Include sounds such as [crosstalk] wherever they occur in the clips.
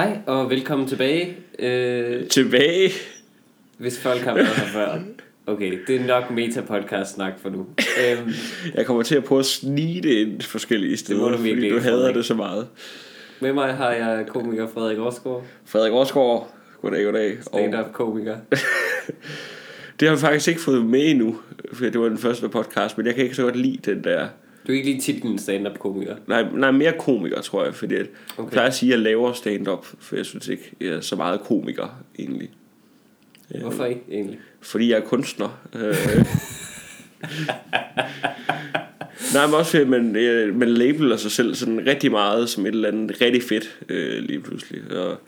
Hej og velkommen tilbage. Øh, Tilbage. hvis folk har været her før. Okay, det er nok meta-podcast snak for nu. Øhm, Jeg kommer til at prøve at snige det ind forskellige steder, må du fordi du hader Frederik. det så meget. med mig har jeg komiker Frederik Rosgaard, Frederik Rosgaard, goddag, goddag. Og stand-up komiker. [laughs] det har vi faktisk ikke fået med endnu, for det var den første podcast, men jeg kan ikke så godt lide den der... Du er ikke lige titlen stand-up komiker. Nej, nej mere komiker, tror jeg, fordi at okay. Jeg plejer at sige, at jeg laver stand-up, for jeg synes ikke, jeg er så meget komiker, egentlig. Hvorfor ikke egentlig? Fordi jeg er kunstner. Øh. [laughs] Nej, men også fordi man, øh, man labeler sig selv sådan rigtig meget som et eller andet rigtig fedt øh, lige pludselig. Og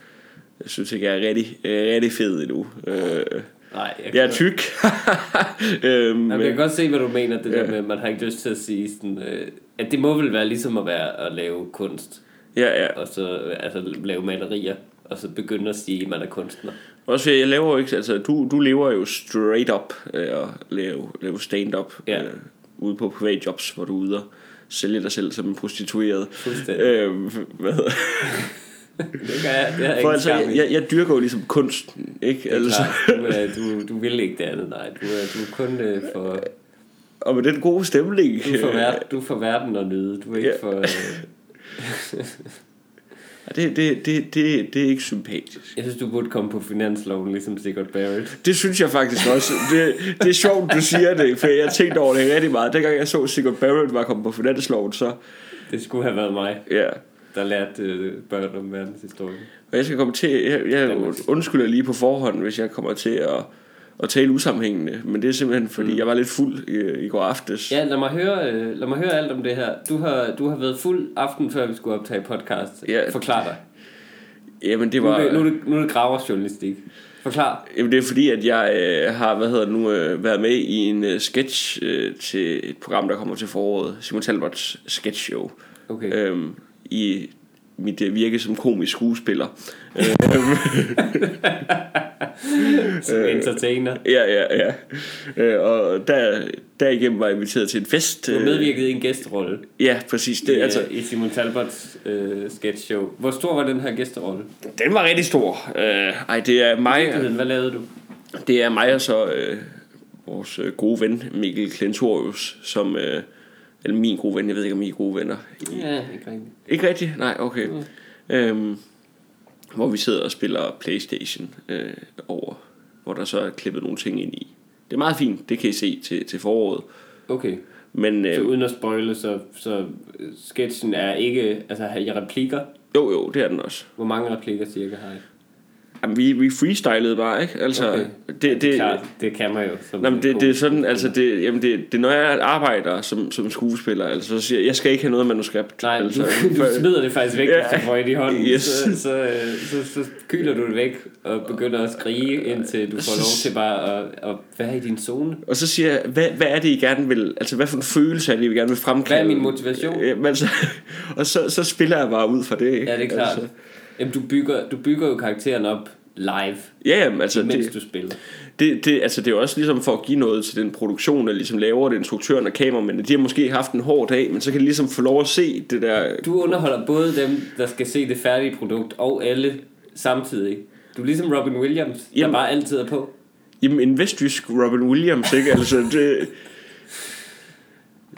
jeg synes ikke, jeg er rigtig, øh, rigtig fed endnu. Øh, Nej, jeg, jeg er tyk. [laughs] øhm, Jamen, jeg kan godt se, hvad du mener, det Ja. der med, at man har ikke lyst til at sige sådan, øh, at det må vel være ligesom at være at lave kunst, ja, ja. og så altså, lave malerier, og så begynde at sige, at man er kunstner. Også jeg laver jo ikke, altså du, du lever jo straight up øh, at lave, lave stand-up Ja. øh, ude på privatjobs, hvor du er ude og sælge dig selv som en prostitueret. Fuldstændig. Øh, hvad Det gør jeg, det jeg For altså, jeg, jeg dyrker jo ligesom kunsten, ikke? Det er Altså, klart, du, er, du, du vil ikke det andet, nej. Du er, du er kun øh, for, og med den gode stemning. du er for, ver, du er for verden at nyde. Du er ikke Ja. for... Øh, øh, det, det, det, det, det er ikke sympatisk. jeg synes, du burde komme på finansloven, ligesom Sigurd Barrett. Det synes jeg faktisk også. Det, det er sjovt, du siger det, for jeg tænkte over det rigtig meget. Dengang jeg så Sigurd Barrett var kommet på finansloven, så Det skulle have været mig, ja. Der lærte øh, børn om verdenshistorien. Og jeg skal komme til, jeg, jeg undskylder lige på forhånd, hvis jeg kommer til at, at tale usammenhængende, men det er simpelthen, fordi mm. jeg var lidt fuld i, i går aftes. Ja, lad mig, høre, øh, lad mig høre alt om det her. Du har, du har været fuld aften, før vi skulle optage podcast. Ja. Forklar dig. Jamen det Nu, var... er det, nu, er det, nu er det graverjournalistik. Forklar. Jamen det er fordi, at jeg øh, har hvad hedder det nu, øh, været med i en øh, sketch øh, til et program, der kommer til foråret. Simon Talbots sketch show. Okay. Øhm, I mit øh, virke som komisk skuespiller. [laughs] Som entertainer. Ja, ja, ja. Øh, og der, derigennem var jeg inviteret til en fest. Du øh, medvirket i en gæsterolle. Ja, præcis. Det, i, altså, i Simon Talbots øh, sketch show. Hvor stor var den her gæsterolle? den var rigtig stor. Øh, ej, det er mig, hvad lavede du? det er mig og så øh, vores øh, gode ven Mikkel Klentorius, som... Øh, eller min gode ven, jeg ved ikke om I er gode venner. Ja, ikke rigtigt. Ikke rigtigt? Nej, okay. Mm. Øhm, hvor vi sidder og spiller Playstation øh, over, hvor der så er klippet nogle ting ind i. Det er meget fint, det kan I se til, til foråret. Okay. Men Så øh, uden at spoile, så, så sketchen er ikke... Altså, har I replikker? jo, jo, det er den også. Hvor mange replikker cirka har I? Jamen, vi, vi freestylede bare, ikke? Altså, Okay. det, Det, det, Klart, det kan man jo. Som Nå, men det, det er sådan, altså det, jamen det, det når jeg arbejder som, som skuespiller, altså så siger jeg, jeg skal ikke have noget manuskript. Nej, altså, du, [laughs] du smider det faktisk væk, Ja. hvis du får det i hånden. Yes. Så, så, så, så kyler du det væk og begynder at skrige, indtil du får lov til bare at, at være i din zone. Og så siger jeg, hvad, hvad er det, I gerne vil, altså hvad for en følelse er det, I gerne vil fremkalde? Hvad er min motivation? Jamen, altså, [laughs] og så, så spiller jeg bare ud fra det, ikke? Ja, det er klart. Altså, Jamen, du bygger, du bygger jo karakteren op live, ja, jamen, altså, mens det, du spiller. det, det, altså, det er jo også ligesom for at give noget til den produktion, der ligesom laver det, instruktøren og kameramændene. De har måske haft en hård dag, men så kan de ligesom få lov at se det der... Du underholder både dem, der skal se det færdige produkt, og alle samtidig. Du er ligesom Robin Williams, der Jamen. bare altid er på. Jamen, en vestjysk Robin Williams, ikke? Altså, det...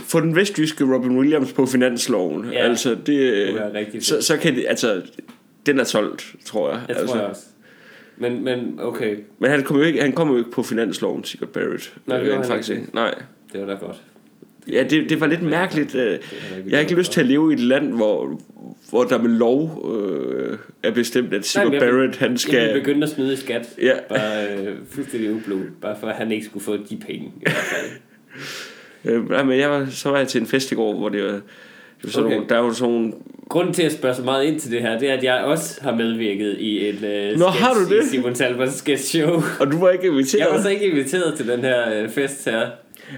Få den vestjyske Robin Williams på finansloven. Ja, altså, det... Det så, så kan det, altså, den er solgt, tror jeg. Jeg altså. tror jeg også. Men, men okay, Men han kommer jo ikke, han kommer jo ikke på finansloven, Sigurd Barrett. Nej, det Øh, gjorde han faktisk ikke. Nej. det var da godt. Ja, det, det var lidt mærkeligt. øh, Jeg har ikke lyst til at leve i et land, hvor, hvor der med lov øh, er bestemt, at Sigurd Nej, jeg Barrett, han Jeg skal... vil begynde at snyde i skat. Ja. Bare øh, fuldstændig ublu. Bare for at han ikke skulle få de penge. I hvert fald. [laughs] Øh, nej, men jeg var, så var jeg til en fest i går, hvor det var... Det var sådan Okay. nogle, der var sådan nogle... Grunden til at spørge så meget ind til det her, det er, at jeg også har medvirket i en øh, Nå, har du det? Simon Talbots sketch show. Og du var ikke inviteret? Jeg var så ikke inviteret til den her øh, fest her.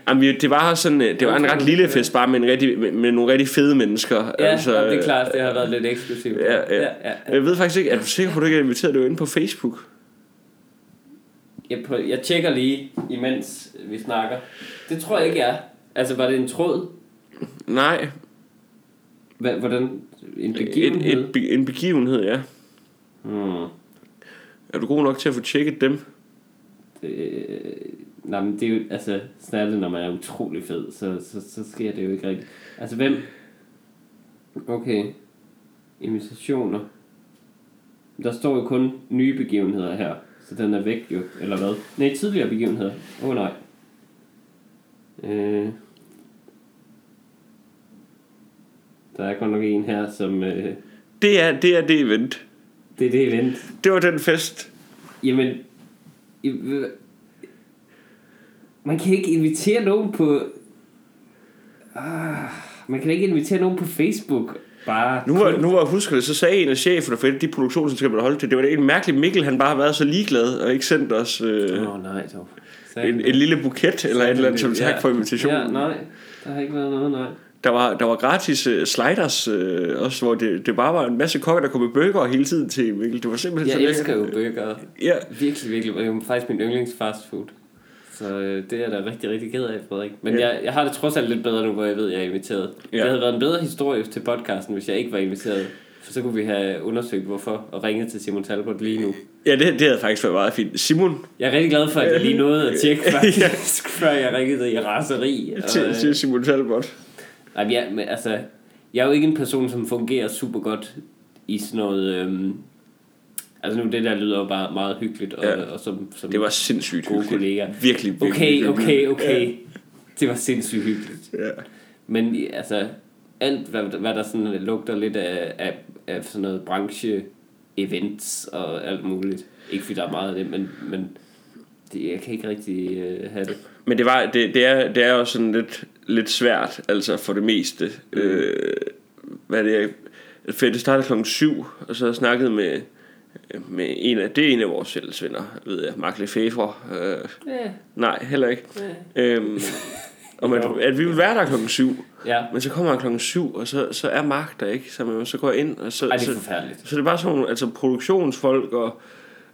Jamen, det var sådan, øh, det var en ret lille fest, bare med, en rigtig, med, med nogle rigtig fede mennesker. Ja, altså, det er klart, det har været lidt eksklusivt. Ja, ja. ja, ja. Jeg ved faktisk ikke, er du sikker på, at du ikke er inviteret? Det var inde på Facebook. Jeg, prøver, jeg tjekker lige, imens vi snakker. Det tror jeg ikke er. Altså, var det en tråd? Nej, Hvordan? En begivenhed? et, be- en begivenhed, ja. Hmm. Er du god nok til at få tjekket dem? Øh, nej, men det er jo, altså, det, når man er utrolig fed, så, så, så sker det jo ikke rigtigt. Altså, hvem? Okay. Invitationer. Der står jo kun nye begivenheder her, så den er væk jo, eller hvad? Nej, tidligere begivenheder. Åh oh, nej. Øh. Der er godt nok en her, som... Øh, Det er det, er det event. det er det event. Det var den fest. Jamen, øh, man kan ikke invitere nogen på... Ah, man kan ikke invitere nogen på Facebook. Bare... Nu var, nu var jeg husker det, så sagde en af cheferne for de produktionsselskaber, der holdt det, det var en mærkelig Mikkel, han bare har været så ligeglad og ikke sendt os øh, oh, nej, dog. en, en lille buket eller et eller andet som tak for invitationen. Ja, nej. Der har ikke været noget, nej. Der var, der var gratis uh, sliders uh, også, hvor det, det bare var en masse kokker, der kom med burger hele tiden til Mikkel. Det var simpelthen Jeg så elsker jo burger. Ja, Virkelig, virkelig. Det er faktisk min yndlings fast food. Så øh, det er jeg da rigtig, rigtig ked af, Frederik. Men Ja. jeg, jeg har det trods alt lidt bedre nu, hvor jeg ved, at jeg er inviteret. Ja. Det havde været en bedre historie til podcasten, hvis jeg ikke var inviteret. For så kunne vi have undersøgt, hvorfor, og ringet til Simon Talbot lige nu. ja det, det havde faktisk været meget fint. Simon Jeg er rigtig glad for, at jeg lige nåede at tjekke, [laughs] faktisk, før jeg ringede i raseri. Og, til, øh, til Simon Talbot. Nej, jeg, men, altså, jeg er jo ikke en person, som fungerer super godt i sådan noget... Øhm, altså nu, det der lyder jo bare meget hyggeligt, og, Ja. ja. og som, som Det var sindssygt gode hyggeligt. kollegaer. Virkelig, virkelig Okay, okay, okay. Det var sindssygt hyggeligt. Ja. Men altså, alt hvad, hvad der sådan lugter lidt af, af, af sådan noget branche events og alt muligt. Ikke fordi der er meget af det, men, men det, jeg kan ikke rigtig øh, have det. Men det, var, det, det, er, det er jo sådan lidt, lidt svært, altså for det meste. Mm. Øh, hvad det er, for det startede klokken 7, og så har jeg snakket med, med en af, det er en af vores fælles venner, ved jeg, Mark Lefebvre. Øh, Ja, nej, heller ikke. ja. Øhm, om at, [laughs] at vi vil være der klokken 7, ja. men så kommer han klokken 7, og så, så er Mark der ikke, så, man, så går jeg ind, og så, Ej, det så, er forfærdeligt. så det er bare sådan nogle, altså produktionsfolk og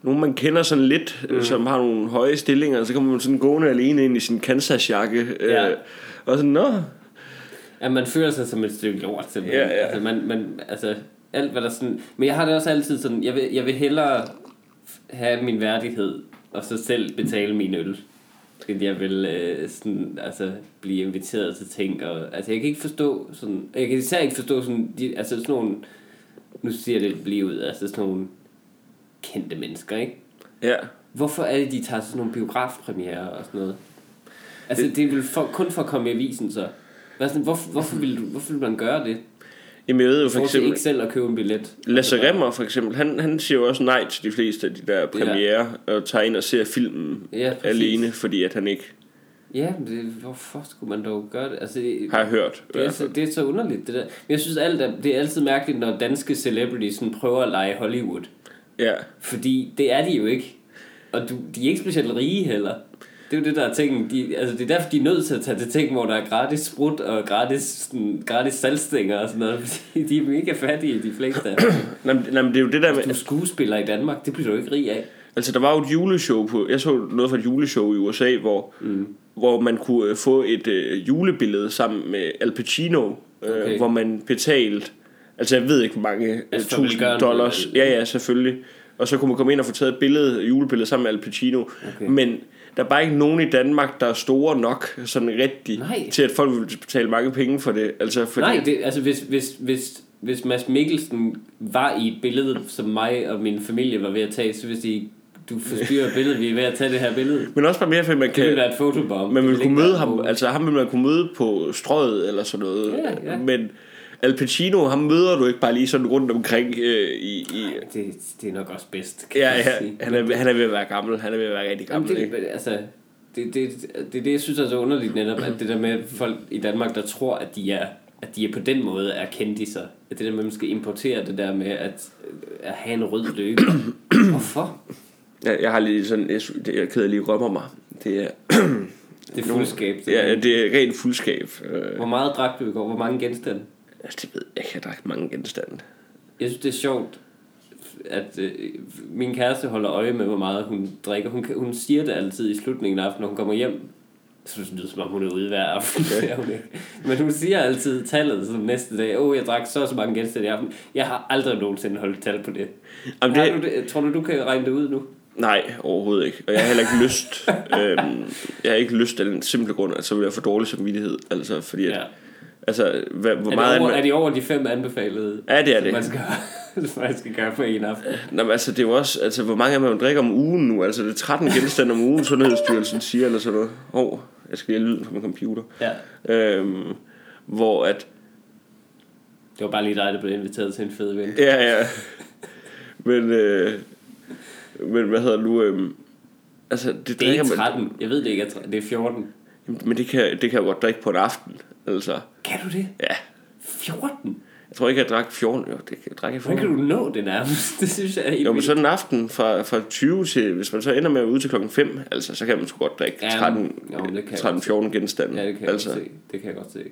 nogen man kender sådan lidt, mm. som har nogle høje stillinger, og så kommer man sådan gående alene ind i sin Kansas-jakke. Ja. Øh, og sådan, nå, Ja, man føler sig som et stykke lort, simpelthen. Ja, ja. Altså, man, man, altså, alt hvad der sådan... Men jeg har det også altid sådan, jeg vil, jeg vil hellere have min værdighed, og så selv betale min øl. End jeg vil øh, sådan, altså, blive inviteret til ting. Og, altså, jeg kan ikke forstå sådan... Jeg kan især ikke forstå sådan... De, altså, sådan nogle... Nu siger jeg det lige ud, altså sådan nogle kendte mennesker, ikke? ja. Hvorfor er det, de tager sådan nogle biografpremiere og sådan noget? Altså, det er vel for, kun for at komme i avisen, så. Hvad sådan, hvorfor, hvorfor, vil du, hvorfor vil man gøre det? Jamen jeg ved jo For eksempel ikke selv at købe en billet. Lasse Altså, Remmer for eksempel, han, han siger jo også nej til de fleste af de der premiere, og tager ind og ser filmen Ja, præcis. alene, fordi at han ikke Ja, men det, hvorfor skulle man dog gøre det? Altså, det, har hørt. i det, er så, det er så underligt, det der. Men jeg synes, alt er, det er altid mærkeligt, når danske celebrities sådan prøver at lege Hollywood. Ja. Fordi det er de jo ikke. Og du, de er ikke specielt rige heller. Det er jo det, der er ting. De, altså, det er derfor, de er nødt til at tage til ting, hvor der er gratis sprut og gratis, sådan, gratis salgstænger og sådan noget. [laughs] Fordi de er mega fattige, de fleste af dem. [clears throat] Nej, men, nej, men det er jo det der med, Du er skuespiller i Danmark, det bliver du ikke rig af. Altså, der var jo et juleshow på... Jeg så noget fra et juleshow i USA, hvor, mm. hvor man kunne øh, få et øh, julebillede sammen med Al Pacino, øh, Okay. hvor man betalte... Altså, jeg ved ikke, hvor mange øh, Altså, for tusind velgørenhed, dollars. eller- Ja, ja, selvfølgelig. Og så kunne man komme ind og få taget et billede, julebillede sammen med Al Pacino. Okay. Men der er bare ikke nogen i Danmark, der er store nok, sådan rigtigt, Nej. til at folk vil betale mange penge for det. Altså, fordi, Nej, det, altså hvis, hvis, hvis, hvis Mads Mikkelsen var i et billede, som mig og min familie var ved at tage, så hvis de, du forstyrrer [laughs] billedet, vi er ved at tage det her billede. Men også bare mere, fordi man Det ville kan... være et fotobomb. Man Det vil kunne møde ham, altså ham vil man kunne møde på strøget eller sådan noget. Ja, ja. Men Al Pacino, ham møder du ikke bare lige sådan rundt omkring øh, i... i Det, det er nok også bedst, kan ja, ja, sige. han er, han er ved at være gammel. Han er ved at være rigtig Jamen, gammel, ikke? det, altså, det, det, det er det, jeg synes er så underligt netop, at det der med folk i Danmark, der tror, at de er, at de er på den måde er kendiser. At det der med, at man skal importere det der med at, at have en rød løber. Hvorfor? Jeg, jeg har lige sådan... Jeg, det- jeg er ked af lige rømmer mig. Det er, Det er fuldskab. ja, det er rent fuldskab. Øh, Hvor meget drak du i går? Hvor mange genstande? Altså, det ved jeg ikke. Jeg har dragt mange genstande. Jeg synes, det er sjovt, at øh, min kæreste holder øje med, hvor meget hun drikker. Hun, hun siger det altid i slutningen af aftenen, når hun kommer hjem. Jeg synes, det lyder som om, hun er ude hver aften. [laughs] Men hun siger altid tallet som næste dag. Åh, oh, jeg drak så så mange genstande i aften. Jeg har aldrig nogensinde holdt tal på det. Jamen, Har det, du det. Tror du, du kan regne det ud nu? Nej, overhovedet ikke. Og jeg har heller ikke lyst. [laughs] øhm, jeg har ikke lyst af den simple grund, at så vil jeg få dårlig samvittighed. Altså, fordi at, Ja. Altså, hvad, hvor Er, meget... det over, man- er de over de fem anbefalede? Ja, det er det. Man skal, [laughs] man skal gøre på en aften. Nå, men altså, det er jo også, altså, hvor mange af man drikker om ugen nu? Altså, det er 13 genstande om ugen, Sundhedsstyrelsen [laughs] siger, eller sådan noget. Åh, oh, jeg skal lige have lyden fra min computer. Ja. Øhm, hvor at, Det var bare lige dig, der blev inviteret til en fed ven. ja, ja. Men, øh, men hvad hedder det nu? Øhm, altså, det, Det er ikke man, 13. Jeg ved det ikke. 13. Det er 14. men det kan, det kan jeg godt drikke på en aften. Altså, Kan du det? ja. 14? Jeg tror ikke, jeg drak 14. Jo, det kan jeg drikke Hvordan kan 14. du nå det nærmest? [laughs] Det synes jeg er helt Jo, men vildt. sådan en aften fra, fra 20 til, hvis man så ender med at være ude til klokken 5, altså, så kan man sgu godt drikke Ja, 13, jo, men det kan jeg 13 14 genstande. Ja, det kan jeg altså, godt se. Det kan jeg godt se.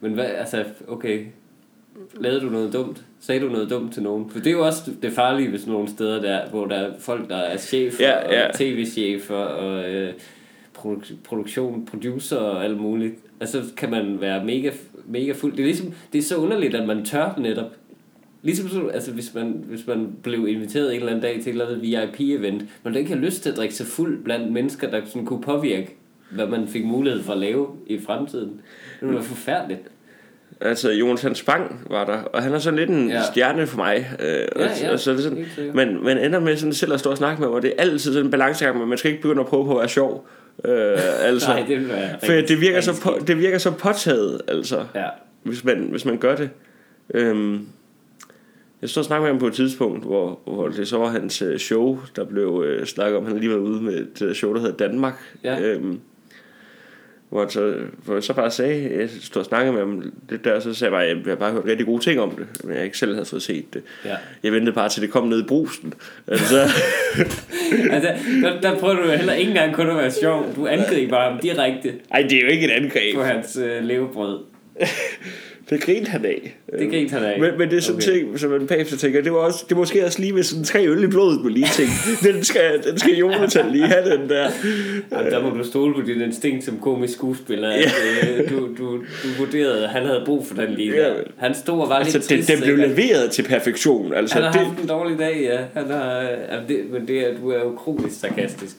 Men hvad, altså, okay. Lavede du noget dumt? Sagde du noget dumt til nogen? For det er jo også det farlige sådan nogle steder, der, hvor der er folk, der er chefer Ja, ja. og tv-chefer og øh, produk- produktion, producer og alt muligt. Altså kan man være mega, mega fuld. Det er ligesom, det er så underligt, at man tør netop. Ligesom så, altså hvis man, hvis man blev inviteret en eller anden dag til et eller andet VIP-event, man ikke har lyst til at drikke sig fuld blandt mennesker, der sådan kunne påvirke, hvad man fik mulighed for at lave i fremtiden. Det være forfærdeligt. altså, Jonathan Spang var der, og han er sådan lidt en Ja. stjerne for mig. Øh, og, Ja, ja, og så det sådan, man, man ender med sådan selv at stå og snakke med og det er altid sådan en balancegang, men man skal ikke begynde at prøve på at være sjov. Øh, altså, Nej, det være for det virker, så på, det virker så påtaget, altså. Ja. hvis man, hvis man gør det. Øhm, jeg stod og snakkede med ham på et tidspunkt, hvor, hvor det så var hans øh, show, der blev øh, snakket om. Han har lige været ude med et øh, show, der hedder Danmark. Ja. Øhm, hvor, jeg så, hvor jeg så bare sagde, jeg stod og snakkede med ham det der, så sagde jeg bare, at jeg har bare hørt rigtig gode ting om det, men jeg ikke selv havde fået set det. Ja. Jeg ventede bare til det kom ned i brusen. Altså, [laughs] Altså, der, der prøver du heller ikke engang kun at være sjov. Du angriber ham direkte ej, det er jo ikke et angreb. på hans øh, levebrød. [laughs] Det grinte han af. Det grinte han af. Men, men det er sådan Okay. ting, som man bagefter tænker, det var også, det er måske også lige med sådan tre øl i blodet, man lige tænke, [laughs] den skal, den skal Jonathan lige have den der. Jamen, der må du stole på dit instinkt som komisk skuespiller. At, øh, du, du, du vurderede, at han havde brug for den lige der. Ja. Han stod og var Altså, lidt trist. den blev leveret til perfektion. Altså, Han har det, haft en dårlig dag, ja. Han har, jamen det, men det er, du er jo kronisk sarkastisk.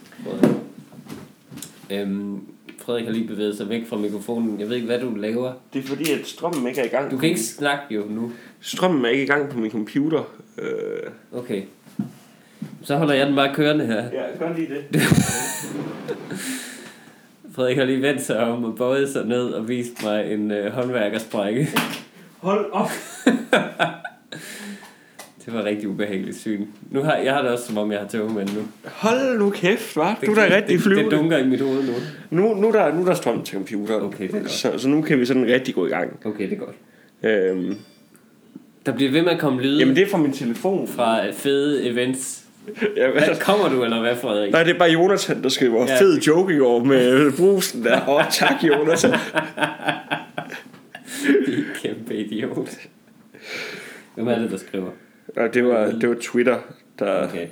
Øhm, Frederik har lige bevæget sig væk fra mikrofonen. Jeg ved ikke, hvad du laver. det er fordi, at strømmen ikke er i gang. Du kan ikke snakke jo nu. Strømmen er ikke i gang på min computer. Øh, Okay. Så holder jeg den bare kørende her. ja, gør lige det. [laughs] Frederik har lige vendt sig om og bøjet sig ned og vist mig en øh, håndværkersprække. Hold op. [laughs] Det var rigtig ubehageligt syn. Nu har, jeg har det også som om, jeg har tøvmænd nu. Hold nu kæft, hva'? Du er da rigtig det, det flyvende. dunker i mit hoved nu. Nu, nu, er der, nu er der strøm til computeren. Okay, det er godt. så, så nu kan vi sådan rigtig gå i gang. Okay, det er godt. Øhm, Der bliver ved med at komme lyde jamen, det er fra min telefon. fra fede events. Ja, Hvad, kommer du, eller hvad, Frederik? Nej, det er bare Jonathan, der skriver Ja. fed joke i år med brusen der. Åh, oh, tak Jonathan. [laughs] Kæmpe idiot. Hvem er det, der skriver? Og det var, det var Twitter, der, Okay.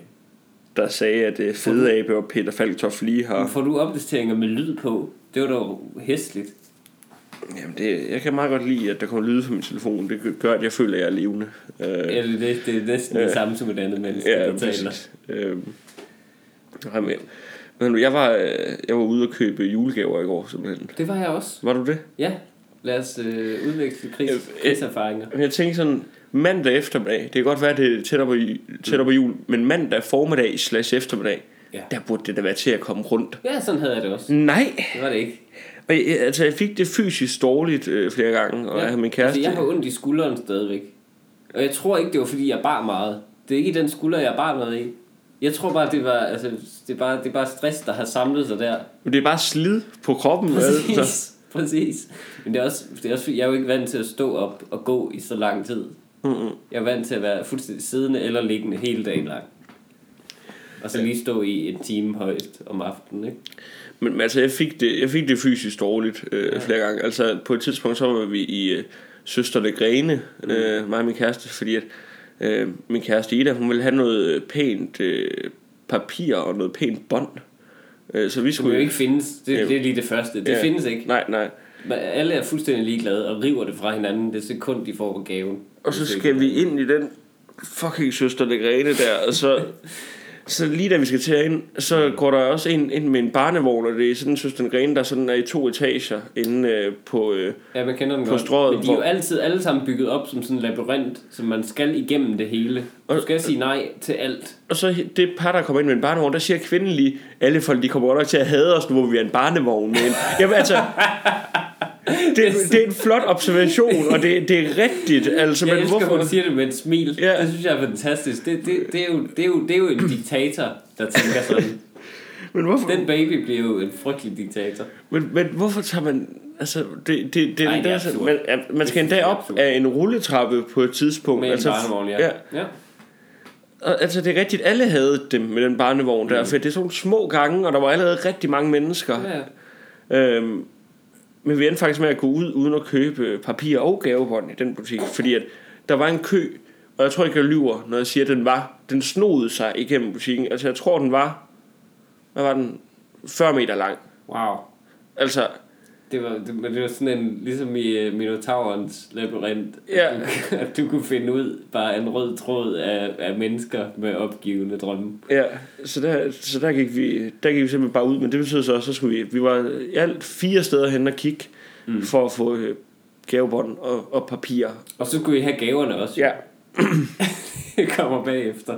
der sagde, at det fede abe og Peter Falktoft lige har... Får du opdateringer med lyd på? Det var da hæsligt. Jamen, det, jeg kan meget godt lide, at der kommer lyde fra min telefon. Det gør, at jeg føler, at jeg er levende. Øh, Eller det, det er næsten det samme som et andet menneske, ja, der taler. Øh, nej, men, jeg var, øh, jeg var ude og købe julegaver i går, simpelthen. Det var jeg også. Var du det? Ja, lad os øh, udveksle kris, Øh, krigserfaringer. Men Jeg tænkte sådan, mandag eftermiddag, det kan godt være, det er tættere på, tættere på jul, men mandag formiddag slash eftermiddag, Ja. der burde det da være til at komme rundt. Ja, sådan havde jeg det også. Nej! Det var det ikke. Og jeg, altså, jeg fik det fysisk dårligt øh, flere gange, og ja. jeg min kæreste... Altså, jeg har ondt i skulderen stadigvæk. Og jeg tror ikke, det var fordi, jeg bar meget. Det er ikke den skulder, jeg bar noget i. Jeg tror bare, det var, altså, det er bare, det er bare stress, der har samlet sig der. Men det er bare slid på kroppen. Altså. Præcis. Præcis. Men det er, også, det er også, jeg er jo ikke vant til at stå op og gå i så lang tid. Mm-hmm. Jeg er vant til at være fuldstændig siddende eller liggende hele dagen lang. Og så lige stå i en time højst om aftenen, ikke? Men, men altså, jeg fik det, jeg fik det fysisk dårligt øh, ja. flere gange. Altså, på et tidspunkt, så var vi i øh, Søsterne Grene, mm. øh, mig og min kæreste, fordi at øh, min kæreste Ida, hun ville have noget pænt øh, papir og noget pænt bånd. Øh, så vi skulle jo ikke findes. Det, Ja. det er lige det første. Det Ja. findes ikke. Nej, nej. Men Alle er fuldstændig ligeglade og river det fra hinanden det sekund, de får gaven. Og så skal vi ind i den fucking søster Grene der, og så, så lige da vi skal til ind, så går der også ind, ind med en barnevogn, og det er sådan en søster Grene, der sådan er i to etager inde øh, på... Øh, Ja, man kender den På godt. strøget, Men de er jo hvor- altid alle sammen bygget op som sådan en labyrint, så man skal igennem det hele. Du Og- skal sige nej til alt. og så det par, der kommer ind med en barnevogn, der siger kvinden lige, alle folk de kommer godt nok til at hade os, nu hvor vi er en barnevogn. Men, [laughs] jamen altså, [laughs] det, det er en flot observation, og det, det er rigtigt. Altså, Jeg men elsker, hvorfor? hun siger det med et smil. Ja. Det synes jeg er fantastisk. Det, det, det, er jo, det, er jo, det er jo en diktator, der tænker sådan. [laughs] Men hvorfor? Den baby bliver jo en frygtelig diktator. Men, men hvorfor tager man... Altså, det, det, det, Ej, det er absurd. man, man skal endda op absurd. af en rulletrappe på et tidspunkt. Med en altså, barnevogn, ja. ja. ja. Og, altså, det er rigtigt, alle havde dem med den barnevogn der, Mm. for det er sådan nogle små gange, og der var allerede rigtig mange mennesker. ja. Øhm, men vi endte faktisk med at gå ud uden at købe papir og gavebånd i den butik, fordi at der var en kø, og jeg tror ikke, jeg lyver, når jeg siger, at den var, den snodede sig igennem butikken. Altså, jeg tror, den var, hvad var den, 40 meter lang. Wow. Altså, Det var, det, men det var sådan en, ligesom i uh, Minotaurens labyrint, Ja. at, du, [laughs] at du kunne finde ud bare en rød tråd af, af mennesker med opgivende drømme. Ja, så der, så der gik vi, der gik vi simpelthen bare ud, men det betød så også, så skulle vi, vi var i alt fire steder hen og kigge, mm. for at få øh, gavebånd og, og papir. Og så skulle I have gaverne også. Ja, [laughs] Det kommer bagefter.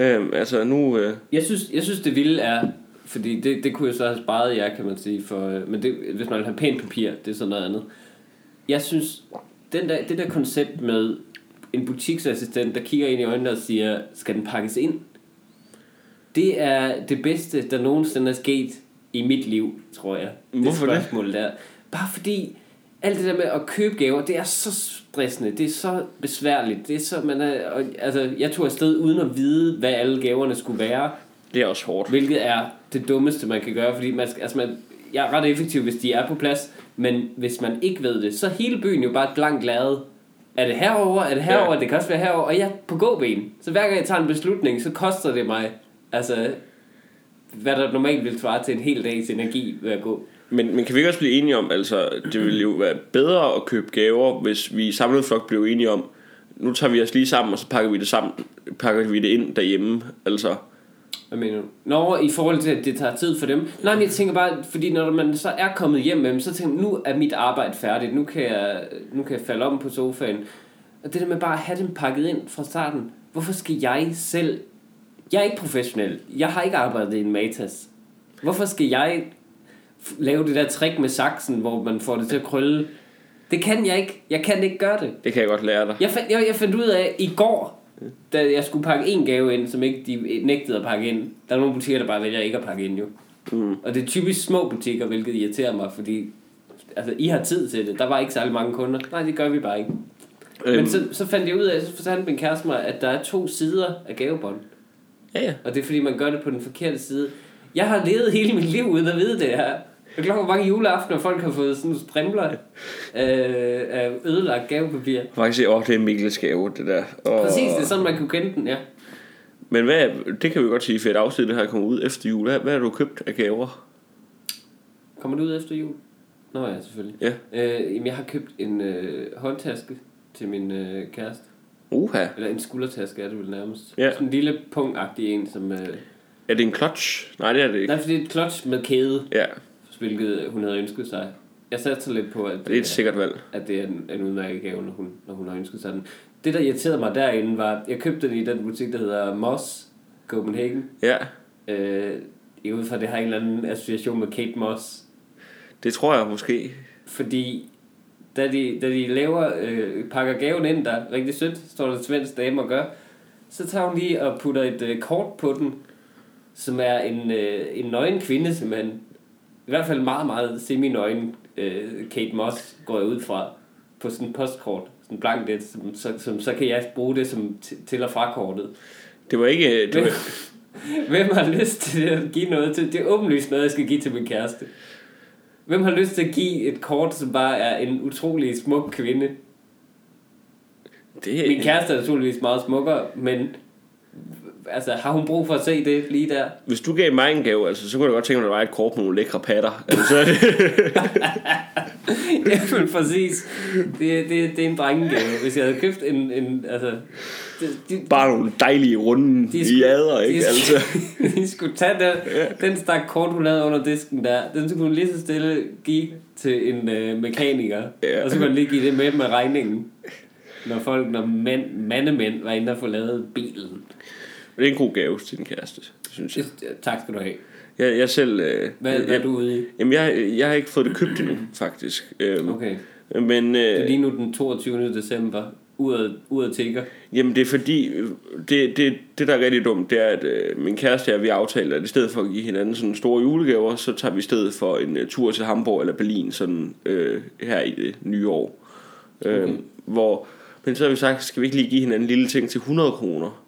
øhm, altså nu, øh, Jeg synes, jeg synes det vilde er, fordi det, det kunne jeg så have sparet jer, kan man sige, for, øh, men det, hvis man vil have pænt papir, det er sådan noget andet. Jeg synes, den der, det der koncept med en butiksassistent, der kigger ind i øjnene og siger, skal den pakkes ind? Det er det bedste, der nogensinde er sket i mit liv, tror jeg. Hvorfor det? det? Spørgsmål der. Bare fordi, alt det der med at købe gaver, det er så stressende, det er så besværligt, det er så, man er, og, altså, jeg tog afsted uden at vide, hvad alle gaverne skulle være, det er også hårdt. hvilket er det dummeste, man kan gøre, fordi man skal, altså man, jeg er ret effektiv, hvis de er på plads, men hvis man ikke ved det, så hele byen jo bare blank glade. Er det herover? Er det herover? Ja. Det kan også være herover. Og jeg er på gåben. Så hver gang jeg tager en beslutning, så koster det mig, altså, hvad der normalt vil svare til en hel dags energi ved at gå. Men, men kan vi ikke også blive enige om, altså det ville jo være bedre at købe gaver, hvis vi samlet flok blev enige om, nu tager vi os lige sammen, og så pakker vi det sammen, pakker vi det ind derhjemme, altså... Hvad mener du? Nå, i forhold til, at det tager tid for dem. Nej, men jeg tænker bare, fordi når man så er kommet hjem med dem, så tænker man, nu er mit arbejde færdigt. Nu kan jeg, nu kan jeg falde om på sofaen. Og det der med bare at have dem pakket ind fra starten. Hvorfor skal jeg selv... Jeg er ikke professionel. Jeg har ikke arbejdet i en Matas. Hvorfor skal jeg lave det der trick med saksen, hvor man får det til at krølle? Det kan jeg ikke. Jeg kan ikke gøre det. Det kan jeg godt lære dig. Jeg fandt, jeg, jeg fandt ud af i går, da jeg skulle pakke en gave ind, som ikke de nægtede at pakke ind. Der er nogle butikker, der bare vælger ikke at pakke ind jo. Mm. Og det er typisk små butikker, hvilket irriterer mig, fordi altså, I har tid til det. Der var ikke særlig mange kunder. Nej, det gør vi bare ikke. Øhm, Men så, så fandt jeg ud af, så fortalte min kæreste mig, at der er to sider af gavebånd. Ja, ja. Og det er fordi, man gør det på den forkerte side. Jeg har levet hele mit liv uden at vide det her. Jeg klokker mange juleaften, og folk har fået sådan strimler øh, af ødelagt gavepapir. Faktisk, åh, det er Mikkels gave, det der. Og, Præcis, det er sådan, man kunne kende den, ja. Men hvad, det kan vi godt sige, for et afsnit, det her kommer ud efter jul. Hvad, hvad har du købt af gaver? Kommer det ud efter jul? Nå ja, selvfølgelig. Ja. Øh, jamen, jeg har købt en øh, håndtaske til min øh, kæreste. Uha. Eller en skuldertaske er det vel nærmest. Ja. Sådan en lille pungagtig en, som... Øh, Er det en clutch? Nej, det er det ikke. nej, for det er et clutch med kæde, Ja, hvilket hun havde ønsket sig. Jeg satte så lidt på, at det er et sikkert valg. at det er en, en udmærket gave, når hun, når hun har ønsket sig den. Det, der irriterede mig derinde, var, jeg købte den i den butik, der hedder Moss Copenhagen. Ja, Øh, jeg ud fra, det har en eller anden association med Kate Moss. det tror jeg måske. Fordi da de, da de laver, øh, pakker gaven ind der, rigtig sødt, står der svensk dame og gør, så tager hun lige og putter et øh, kort på den, som er en, øh, en nøgen kvinde, simpelthen. I hvert fald meget, meget semi-nøgen øh, Kate Moss, går jeg ud fra, på sådan et postkort. Sådan blankt det, som, så, som, så kan jeg bruge det som til- og frakortet. Det var ikke... Det var, [laughs] Hvem har lyst til at give noget til? Det er åbenlyst noget, jeg skal give til min kæreste. Hvem har lyst til at give et kort, som bare er en utrolig smuk kvinde? det, Min kæreste er naturligvis meget smukkere, men altså, har hun brug for at se det lige der? Hvis du gav mig en gave, altså, så kunne jeg godt tænke mig, at der var et kort med nogle lækre patter. Altså, så er det, [laughs] ja, men præcis. Det, det, det er en drengegave. Hvis jeg havde købt en... en altså, de, de, bare nogle dejlige runde De skulle- jader, ikke? de, Altså. [laughs] de skulle tage den, den stak kort, hun havde under disken der. Den skulle hun lige så stille give til en øh, mekaniker. Ja. Og så kunne han lige give det med med regningen. Når folk, når mænd, mandemænd var inde og få lavet bilen. Det er en god gave til din kæreste, synes jeg. Tak skal du have. Jeg, jeg selv... Øh, Hvad, jeg, hvad er du ude i? Jamen, jeg, jeg har ikke fået det købt endnu, faktisk. Øhm, Okay. Men Det er øh, lige nu den 22. december. Uret, uret tigger. jamen, det er fordi, øh, det, det, det der er rigtig dumt, det er, at øh, min kæreste og jeg, vi aftaler, at i stedet for at give hinanden sådan store julegaver, så tager vi i stedet for en øh, tur til Hamburg eller Berlin, sådan øh, her i det nye år. Øh, Okay. hvor, men så har vi sagt, skal vi ikke lige give hinanden en lille ting til 100 kroner?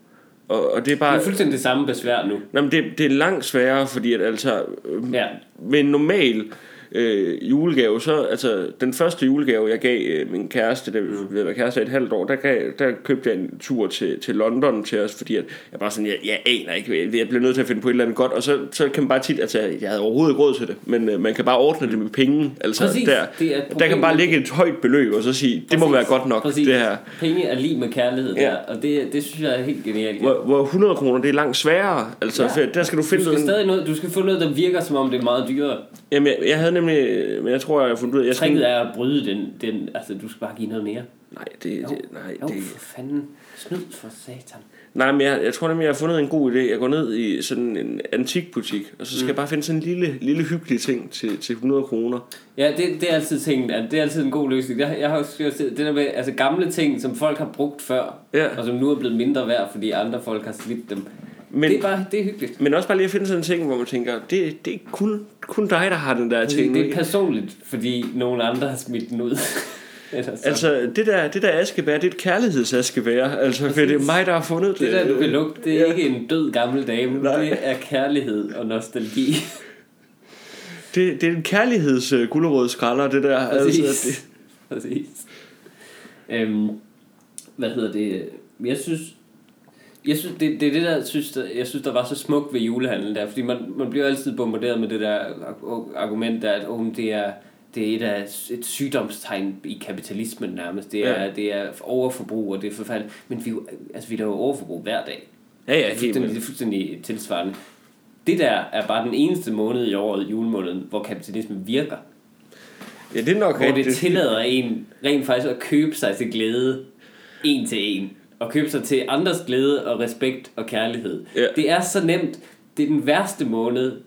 Og, og det er Det bare... er fuldstændig det samme besvær nu. Nå, men det, det er langt sværere, fordi at altså, øh, Ja. med en normal øh, julegave, så altså den første julegave, jeg gav øh, min kæreste, da vi Mm. været kæreste i et halvt år, der, gav, der købte jeg en tur til, til London til os, fordi at jeg bare sådan, jeg, jeg aner ikke, jeg, jeg bliver nødt til at finde på et eller andet godt, og så, så kan man bare tit, altså jeg havde overhovedet ikke råd til det, men øh, man kan bare ordne det med penge, altså Præcis, der, det er der kan bare ligge et højt beløb, og så sige, det må Præcis. være godt nok, Præcis. det her. Penge er lige med kærlighed Ja. der, og det, det synes jeg er helt genialt. Hvor, hvor 100 kroner, det er langt sværere, altså Ja. der skal du Du finde skal noget, noget, du skal få noget, der virker som om det er meget dyrere. Jamen, jeg, jeg havde nemlig, men jeg tror, jeg har fundet ud af, jeg skal, Tricket er at bryde den, den, altså du skal bare give noget mere. nej, det, det, nej, Jo, det, for fanden. Snyd for satan. nej, men jeg, jeg tror nemlig, jeg har fundet en god idé. Jeg går ned i sådan en antikbutik, og så skal mm. jeg bare finde sådan en lille, lille hyggelig ting til, til 100 kroner. Ja, det, det er altid ting, at det er altid en god løsning. Jeg, jeg har også det der med, altså gamle ting, som folk har brugt før, Ja. og som nu er blevet mindre værd, fordi andre folk har slidt dem. Men, det er bare, det er hyggeligt. men også bare lige at finde sådan en ting, hvor man tænker, det, det er kun, kun dig, der har den der Altså, ting. det er personligt, fordi nogen andre har smidt den ud. [laughs] Altså, det der, det der askebær, det er et kærlighedsaskebær. Altså, for det er mig, der har fundet det. det der, du kan lugte, det er Ja. ikke en død gammel dame. Nej. Det er kærlighed og nostalgi. [laughs] Det, det er en kærligheds uh, gulerodsskralder, det der. Altså, Præcis. det, Præcis. Øhm, hvad hedder det? Jeg synes, jeg synes det, det er det, der synes, der, jeg synes, der var så smukt ved julehandlen der, fordi man, man bliver altid bombarderet med det der arg- argument, der, at oh, det er det er et, af, et sygdomstegn i kapitalismen nærmest. Det er, Ja. det er overforbrug, og det er forfærdeligt. Men vi, altså, vi laver overforbrug hver dag. ja, ja, Det er fuldstændig, det er fuldstændig tilsvarende. Det der er bare den eneste måned i året, julemåneden, hvor kapitalismen virker. Ja, det er nok Hvor det tillader en rent faktisk at købe sig til glæde en til en. Og købe sig til andres glæde og respekt og kærlighed. Ja. Det er så nemt. Det er den værste måned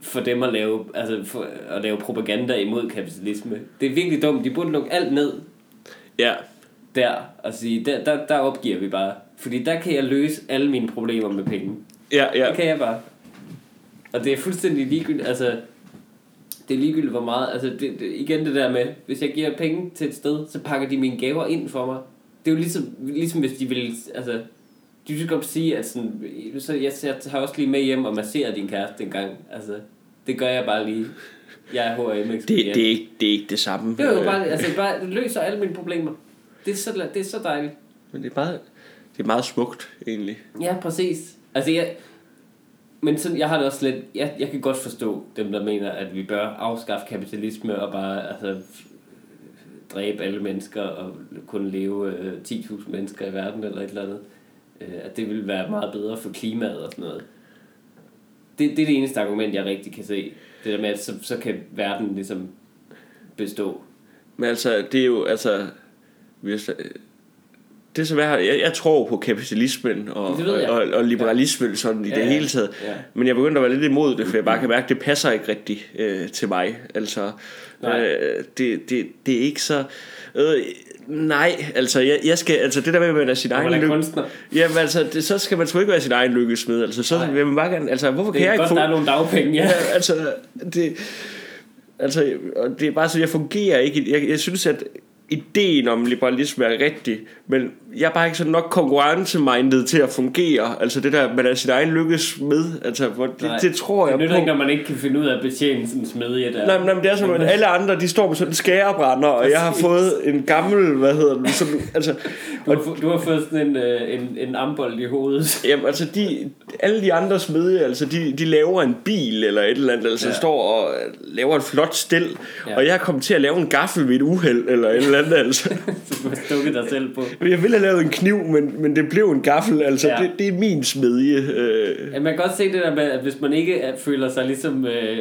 for dem at lave, altså for at lave propaganda imod kapitalisme. Det er virkelig dumt. De burde lukke alt ned Ja, der og sige, der, der, der opgiver vi bare. Fordi der kan jeg løse alle mine problemer med penge. ja, ja. Det kan jeg bare. Og det er fuldstændig ligegyldigt, altså... Det er ligegyldigt, hvor meget... Altså, det, det, igen det der med, hvis jeg giver penge til et sted, så pakker de mine gaver ind for mig. Det er jo ligesom, ligesom hvis de vil... Altså, de vil godt sige, at sådan, så jeg, jeg tager også lige med hjem og masserer din kæreste en gang. Altså, det gør jeg bare lige. Jeg er H&M Det, det, er ikke, det er ikke det samme. det er jo Øh, bare, altså, bare det løser alle mine problemer. Det er så, det er så dejligt. Men det er meget, det er meget smukt, egentlig. Ja, præcis. Altså, jeg, men sådan, jeg har det også lidt... Jeg, jeg kan godt forstå dem, der mener, at vi bør afskaffe kapitalisme og bare altså, dræbe alle mennesker og kun leve øh, 10.000 mennesker i verden eller et eller andet. Øh, at det vil være meget bedre for klimaet og sådan noget. Det, det er det eneste argument, jeg rigtig kan se. Det der med, at så, så kan verden ligesom bestå. Men altså, det er jo, altså... Hvis, det er så jeg, jeg tror på kapitalismen og, Det og, og, og liberalismen sådan i Ja, det ja. hele taget. Ja. Men jeg begyndte at være lidt imod det, for jeg bare kan mærke, at det passer ikke rigtigt øh, til mig. Altså, Nej. øh, det, det, det er ikke så... Øh, nej, altså, jeg, jeg skal, altså det der med, at man er sin egen lykke... kunstner. Jamen altså, det, så skal man sgu ikke være sin egen lykkesmed. Altså, så Nej. vil man bare gerne... Altså, hvorfor Det kan jeg er ikke godt, få... der er nogle dagpenge, ja. Ja, altså, det, altså, og det er bare så, jeg fungerer ikke. Jeg, jeg synes, at ideen om liberalisme er rigtig, men jeg er bare ikke så nok konkurrencemindet til at fungere. Altså det der, man er sin egen lykkes med. Altså, hvor, det, Nej, det, tror jeg Det på. ikke, når man ikke kan finde ud af at betjene en smedje der. Nej, men- nej, men det er som, at alle andre, de står med sådan en skærebrænder, og jeg har fået en gammel, hvad hedder det, sådan, altså, Du har, fu- du har fået sådan en, øh, en, en ambold i hovedet. [laughs] Jamen, altså, de, alle de andre smede, altså, de, de laver en bil eller et eller andet, altså, Ja. står og laver et flot stil, ja. og jeg er kommet til at lave en gaffel ved et uheld, eller et [laughs] eller andet, altså. [laughs] Så du har stukket dig selv på. Jeg ville have lavet en kniv, men, men det blev en gaffel, altså, Ja. ja. det, det er min smedje. Øh. Ja, man kan godt se det der med, at hvis man ikke er, føler sig ligesom øh,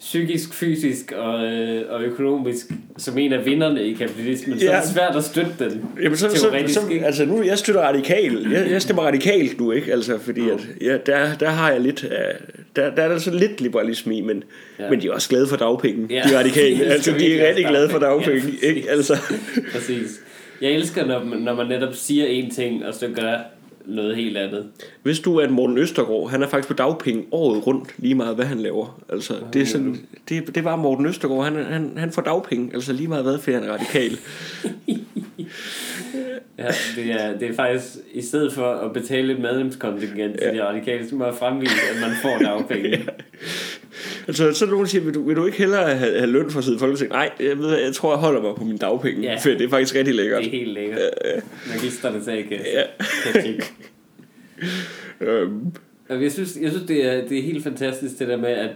psykisk, fysisk og, øh, og økonomisk som en af vinderne i kapitalismen, så er Ja. det svært at støtte den. Jamen, så, så, så, altså nu, jeg støtter radikal. Jeg, jeg stemmer radikalt nu, ikke? Altså, fordi at, ja, der, der har jeg lidt, af- der, der er der altså lidt liberalisme i, men, Ja. men de er også glade for dagpenge. Ja. De radikale, [laughs] altså, de er rigtig glade for dagpenge. Ja, ikke? Altså, [laughs] Præcis. Jeg elsker, når man, når man netop siger én ting, og så gør noget helt andet. hvis du er en Morten Østergaard, han er faktisk på dagpenge året rundt, lige meget hvad han laver. Altså, det er sådan, det, det bare Morten Østergaard, han, han, han får dagpenge, altså lige meget hvad, for han er radikal. [laughs] Ja, det er, det er faktisk, i stedet for at betale et medlemskontingent til Ja. de radikale, så må jeg fremvise, at man får dagpenge. [laughs] Altså, så er nogen, siger, vil du, vil du ikke hellere have, have løn for at sidde i Folketinget? Nej, jeg, ved, jeg tror, jeg holder mig på min dagpenge, Ja. ja. for det er faktisk rigtig lækkert. Det er helt lækkert. Magisternes A-kasse. Ja. Kritik. [laughs] Øhm, jeg synes, jeg synes det, er, det er helt fantastisk det der med, at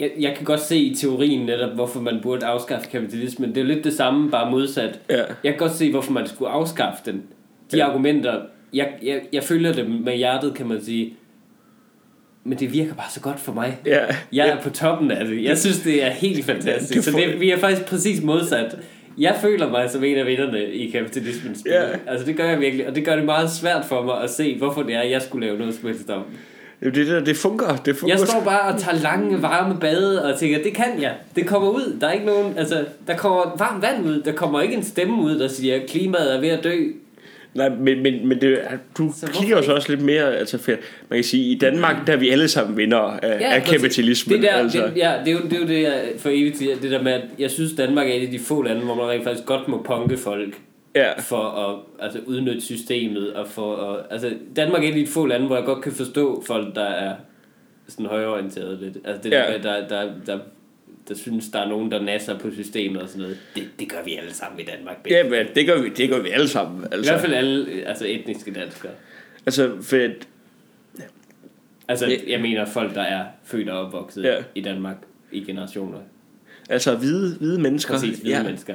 jeg, jeg kan godt se i teorien netop, hvorfor man burde afskaffe kapitalismen. Det er jo lidt det samme, bare modsat. ja. Jeg kan godt se, hvorfor man skulle afskaffe den. De Ja. argumenter, jeg, jeg, jeg følger dem med hjertet, kan man sige. Men det virker bare så godt for mig. Ja, Jeg er på toppen af det. Jeg synes, det er helt fantastisk. Det Så får- det, vi er faktisk præcis modsat. Jeg føler mig som en af vinderne i kapitalismens spil. Ja. Altså det gør jeg virkelig. Og det gør det meget svært for mig at se, hvorfor det er, jeg skulle lave noget som helst om. Det, der, det fungerer. Det fungerer. Jeg står bare og tager lange, varme bade og tænker, det kan jeg. Det kommer ud. Der er ikke nogen, altså, der kommer varmt vand ud. Der kommer ikke en stemme ud, der siger, klimaet er ved at dø. Nej, men, men, men det, du Så jo så også lidt mere, altså for, man kan sige, i Danmark, der er vi alle sammen vinder af, ja, af kapitalismen. Det, der, altså. det, ja, det, er jo, det er jo det, jeg for evigt siger. Det der med, at jeg synes, Danmark er et af de få lande, hvor man rent faktisk godt må punke folk ja, for at altså, udnytte systemet. Og for at, altså, Danmark er et af de få lande, hvor jeg godt kan forstå folk, der er sådan højorienteret lidt. Altså det Ja. der, der, der, der, der synes, der er nogen, der nasser på systemet og sådan noget. Det, det gør vi alle sammen i Danmark. ja men det gør, vi, det gør vi alle sammen. I Altså, hvert fald alle altså etniske danskere. altså for, Altså, Ja. jeg mener folk, der er født og opvokset Ja. i Danmark i generationer. Altså hvide, hvide mennesker. Præcis, hvide ja. mennesker.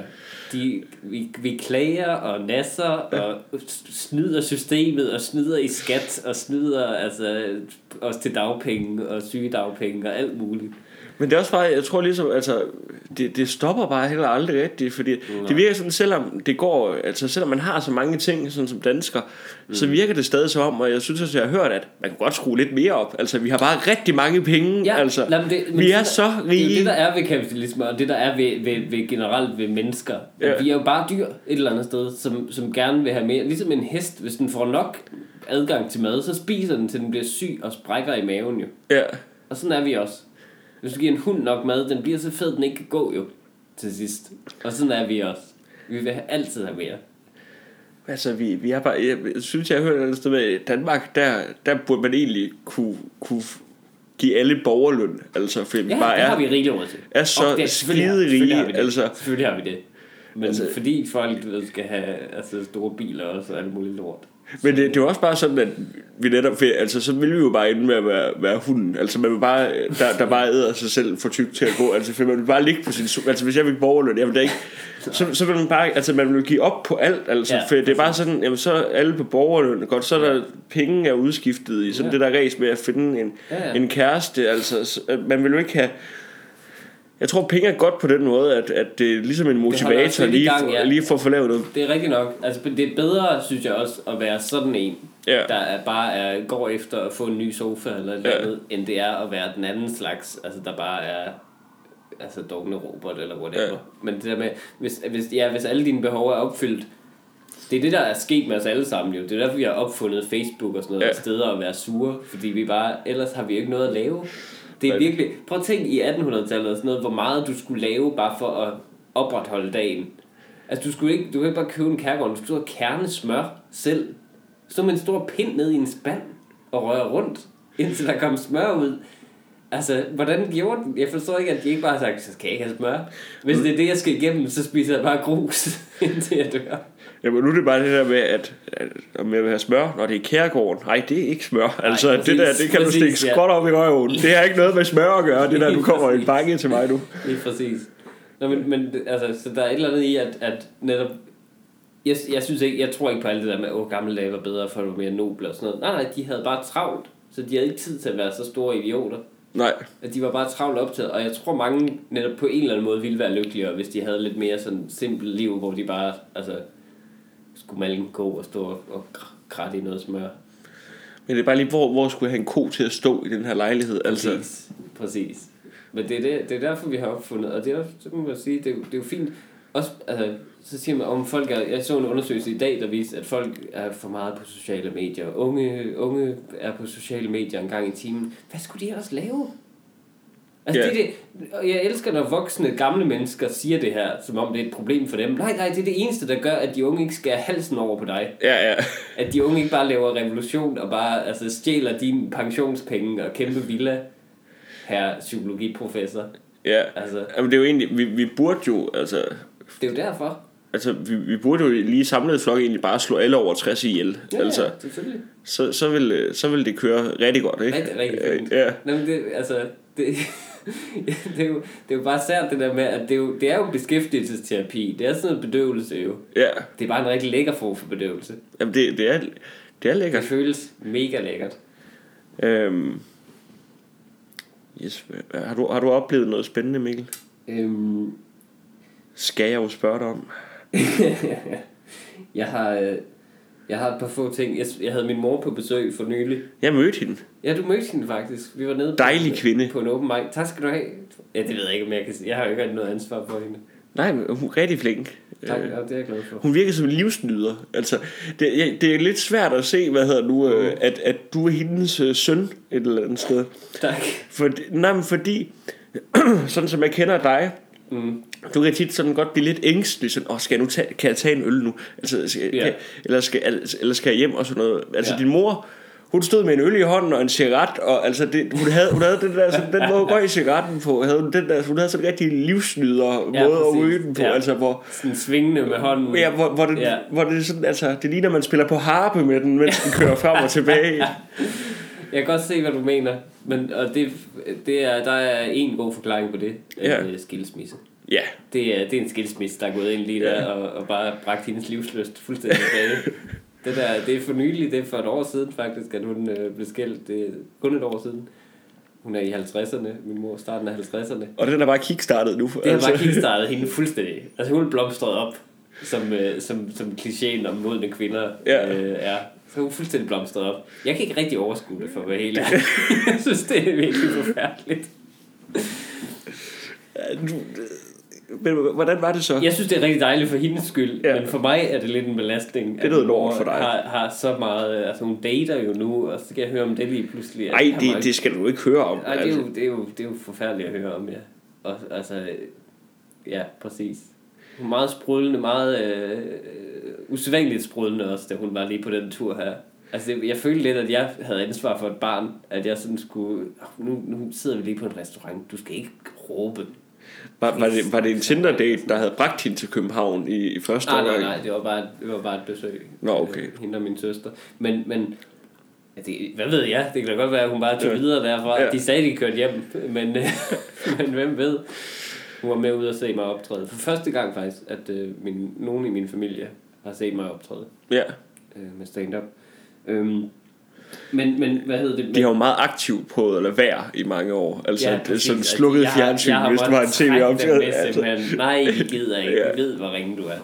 De, vi, vi klager og nasser og snyder systemet og snyder i skat og snyder altså, også til dagpenge og sygedagpenge og alt muligt. Men det er også bare, jeg tror ligesom, altså, det, det stopper bare heller aldrig rigtigt, fordi Nej. det virker sådan, selvom det går, altså selvom man har så mange ting, sådan som dansker, mm. så virker det stadig som om, og jeg synes også, jeg har hørt, at man kan godt skrue lidt mere op. Altså, vi har bare rigtig mange penge, Ja, altså. lad, men det, men vi er det, så Det er jo rige. det, der er ved kapitalisme, og det, der er ved, ved, ved generelt ved mennesker. Ja. Vi er jo bare dyr et eller andet sted, som, som gerne vil have mere. Ligesom en hest, hvis den får nok adgang til mad, så spiser den, til den bliver syg og sprækker i maven jo. Ja. Og sådan er vi også. Hvis du giver en hund nok mad, den bliver så fed, den ikke kan gå jo til sidst. Og sådan er vi også. Vi vil altid have mere. Altså, vi, vi er bare, jeg synes, jeg har hørt et sted med, Danmark, der, der burde man egentlig kunne, kunne give alle borgerløn. Altså, for vi Ja, bare det er, har vi rigeligt råd til. er så Og det- selvfølgelig har- skide selvfølgelig har vi det. altså. Selvfølgelig har vi det. Men altså, fordi folk ved, skal have altså, store biler også og alt muligt lort. Men det, det er jo også bare sådan, at vi netop, altså så vil vi jo bare ende med at være, være hunden. Altså man vil bare, der, der bare æder sig selv for tyk til at gå. Altså for man vil bare ligge på sin, altså hvis jeg vil borgerløn, jeg vil da ikke, så, så vil man bare, altså man vil give op på alt, altså Ja, for det er bare sådan, jamen så alle på borgerløn, godt, så er der, penge er udskiftet i sådan Ja. det der race med at finde en, Ja, ja. en kæreste, altså så, at man vil jo ikke have, jeg tror penge er godt på den måde, at, at det er ligesom en motivator lige, gang, for, ja. lige for at få lavet noget. Det er rigtigt nok. Altså, det er bedre, synes jeg også, at være sådan en, Ja. der er bare er, går efter at få en ny sofa eller et Ja. andet, end det er at være den anden slags, altså der bare er altså dogne robot eller whatever. Ja. Men det der med, hvis, hvis, ja, hvis alle dine behov er opfyldt, det er det, der er sket med os alle sammen jo. Det er derfor, vi har opfundet Facebook og sådan noget, ja. steder at være sure, fordi vi bare, ellers har vi ikke noget at lave. Det er virkelig, prøv at tænke i 1800-tallet og sådan noget, hvor meget du skulle lave bare for at opretholde dagen. Altså, du skulle ikke, du kan ikke bare købe en kærgård, du skulle kerne smør selv. Stå med en stor pind ned i en spand og røre rundt, indtil der kom smør ud. Altså, hvordan gjorde den? Jeg forstår ikke, at de ikke bare har sagt, så skal jeg ikke have smør. Hvis det er det, jeg skal igennem, så spiser jeg bare grus, [laughs] indtil jeg dør. Jamen nu er det bare det der med, at, at om jeg vil have smør, når det er kærgården. Nej, det er ikke smør. Altså, præcis, det der, det kan præcis, du stikke ja. op i røven. Det har ikke noget med smør at gøre, det der, du kommer i en bakke til mig nu. [laughs] Lige præcis. Nå, men, men altså, så der er et eller andet i, at, at netop... Jeg, jeg, synes ikke, jeg tror ikke på alt det der med, at gamle dage var bedre, for var mere noble og sådan noget. Nej, nej, de havde bare travlt. Så de havde ikke tid til at være så store idioter. Nej, At de var bare travlt optaget. Og jeg tror, mange netop på en eller anden måde ville være lykkeligere, hvis de havde lidt mere sådan simpelt liv, hvor de bare altså, skulle malke en ko og stå og, og kr- kratte i noget smør. men det er bare lige, hvor, hvor skulle jeg have en ko til at stå i den her lejlighed? Altså, Præcis. Præcis. Men det er, det, det er derfor, vi har opfundet, og det er, så kan man sige, det er, det er jo fint. Også, altså, så siger man, om folk er, jeg så en undersøgelse i dag, der viste, at folk er for meget på sociale medier. Unge, unge er på sociale medier en gang i timen. Hvad skulle de ellers lave? Altså, Ja. det, det, jeg elsker, når voksne, gamle mennesker siger det her, som om det er et problem for dem. Nej, nej, det er det eneste, der gør, at de unge ikke skærer halsen over på dig. ja, ja. At de unge ikke bare laver revolution og bare altså, stjæler dine pensionspenge og kæmpe villa, herre psykologiprofessor. ja. Altså, Jamen, det er jo egentlig, vi, vi burde jo, altså, det er jo derfor. altså vi, vi burde jo lige samlet flok egentlig bare slå alle over 60 ihjel. Ja, altså, ja, selvfølgelig. så, så, vil, øh, så vil det køre rigtig godt, ikke? Rigtig, rigtig fint. Ja, Nå, men det, altså, det, [laughs] det, er jo, det er jo bare sært det der med, at det er jo, det er jo beskæftigelsesterapi. Det er sådan noget bedøvelse jo. ja. Det er bare en rigtig lækker form for bedøvelse. Jamen, det, det, er, det er lækkert. Det føles mega lækkert. Øhm, yes, har, du, har du oplevet noget spændende, Mikkel? Øhm, Skal jeg jo spørge dig om? [laughs] jeg har... øh, Jeg har et par få ting. Jeg, jeg havde min mor på besøg for nylig. Jeg mødte hende. Ja, du mødte hende faktisk. Vi var nede Dejlig på, kvinde. på en open mic. Tak skal du have. Ja, det ved jeg ikke, om jeg kan sige. Jeg har jo ikke noget ansvar for hende. Nej, men hun er rigtig flink. Tak, Øh, ja, det er jeg glad for. Hun virker som en livsnyder. Altså, det, ja, det er lidt svært at se, hvad hedder nu, øh, at, at du er hendes øh, søn et eller andet sted. Tak. For, nej, men fordi, [clears throat] sådan som jeg kender dig, Mm. du kan tit sådan godt blive lidt ængstelig, sådan, åh, skal jeg nu tage, kan jeg tage en øl nu? Altså, skal, Ja. kan, eller, skal, eller skal jeg hjem og sådan noget? Altså, Ja. din mor, hun stod med en øl i hånden og en cigaret, og altså, det, hun, havde, hun havde den der, sådan, den måde, røg cigaretten på, havde hun, den der, hun havde sådan en rigtig livsnyder Ja, måde at præcis. ryge den på, Ja. altså, hvor, Sådan svingende med hånden. Ja, hvor, hvor, det, Ja. hvor det sådan, altså, det ligner, man spiller på harpe med den, mens den kører frem og tilbage. [laughs] Jeg kan godt se, hvad du mener. Men, og det, det er, der er en god forklaring på det. Ja. Øh, skilsmisse. Ja, Det er, det er en skilsmisse, der er gået ind lige der Ja. og, og bare bragt hendes livsløst fuldstændig tilbage. [laughs] det, der, det er for nylig, det er for et år siden faktisk, at hun øh, blev skilt. Det er kun et år siden. Hun er i 50'erne, min mor starten af 50'erne. og den er bare kickstartet nu. Det har bare kickstartet hende [laughs] fuldstændig. Altså hun er blomstret op, som, øh, som, som klichéen om modne kvinder Ja. øh, er. Så hun fuldstændig blomstret op. Jeg kan ikke rigtig overskue det, for at være helt ærlig. [laughs] Jeg synes, det er virkelig forfærdeligt. Men hvordan var det så? Jeg synes, det er rigtig dejligt for hendes skyld, ja. Men for mig er det lidt en belastning. Det er noget lort for dig. Har, har så meget, altså hun dater jo nu, og så skal jeg høre om det lige pludselig. Nej, det, det skal du ikke høre om. Nej, det er, altså. jo, det, er jo, det er jo forfærdeligt at høre om, ja. Og, altså, ja, præcis. Hun er meget sprudlende, meget øh, usædvanligt sprudlende også, da hun var lige på den tur her. Altså, det, jeg følte lidt, at jeg havde ansvar for et barn, at jeg sådan skulle, "Åh, nu, nu sidder vi lige på en restaurant, du skal ikke råbe. Var, var, det, var det en Tinder-date, der havde bragt hende til København i, i første Nej, nej, omgang? nej, det var bare, det var bare et besøg. Nå, okay. Øh, Hende og min søster. Men, men ja, det, hvad ved jeg? Det kan da godt være, at hun bare tog Ja. videre derfra. Ja. De sagde, de kørte hjem, men, øh, [laughs] men hvem ved? Hun var med ud og se mig optræde. For første gang faktisk, at øh, min, nogen i min familie har set mig optræde Ja, øh, med stand-up. Øhm, men, men hvad hedder det? de har jo meget aktiv på at lade være i mange år. Altså, ja, det præcis. sådan Altså, slukket jeg fjernsyn, jeg har hvis det var en tv-optræden. Altså. Nej, vi gider ikke. [laughs] Ja. Vi ved, hvor ringe du er.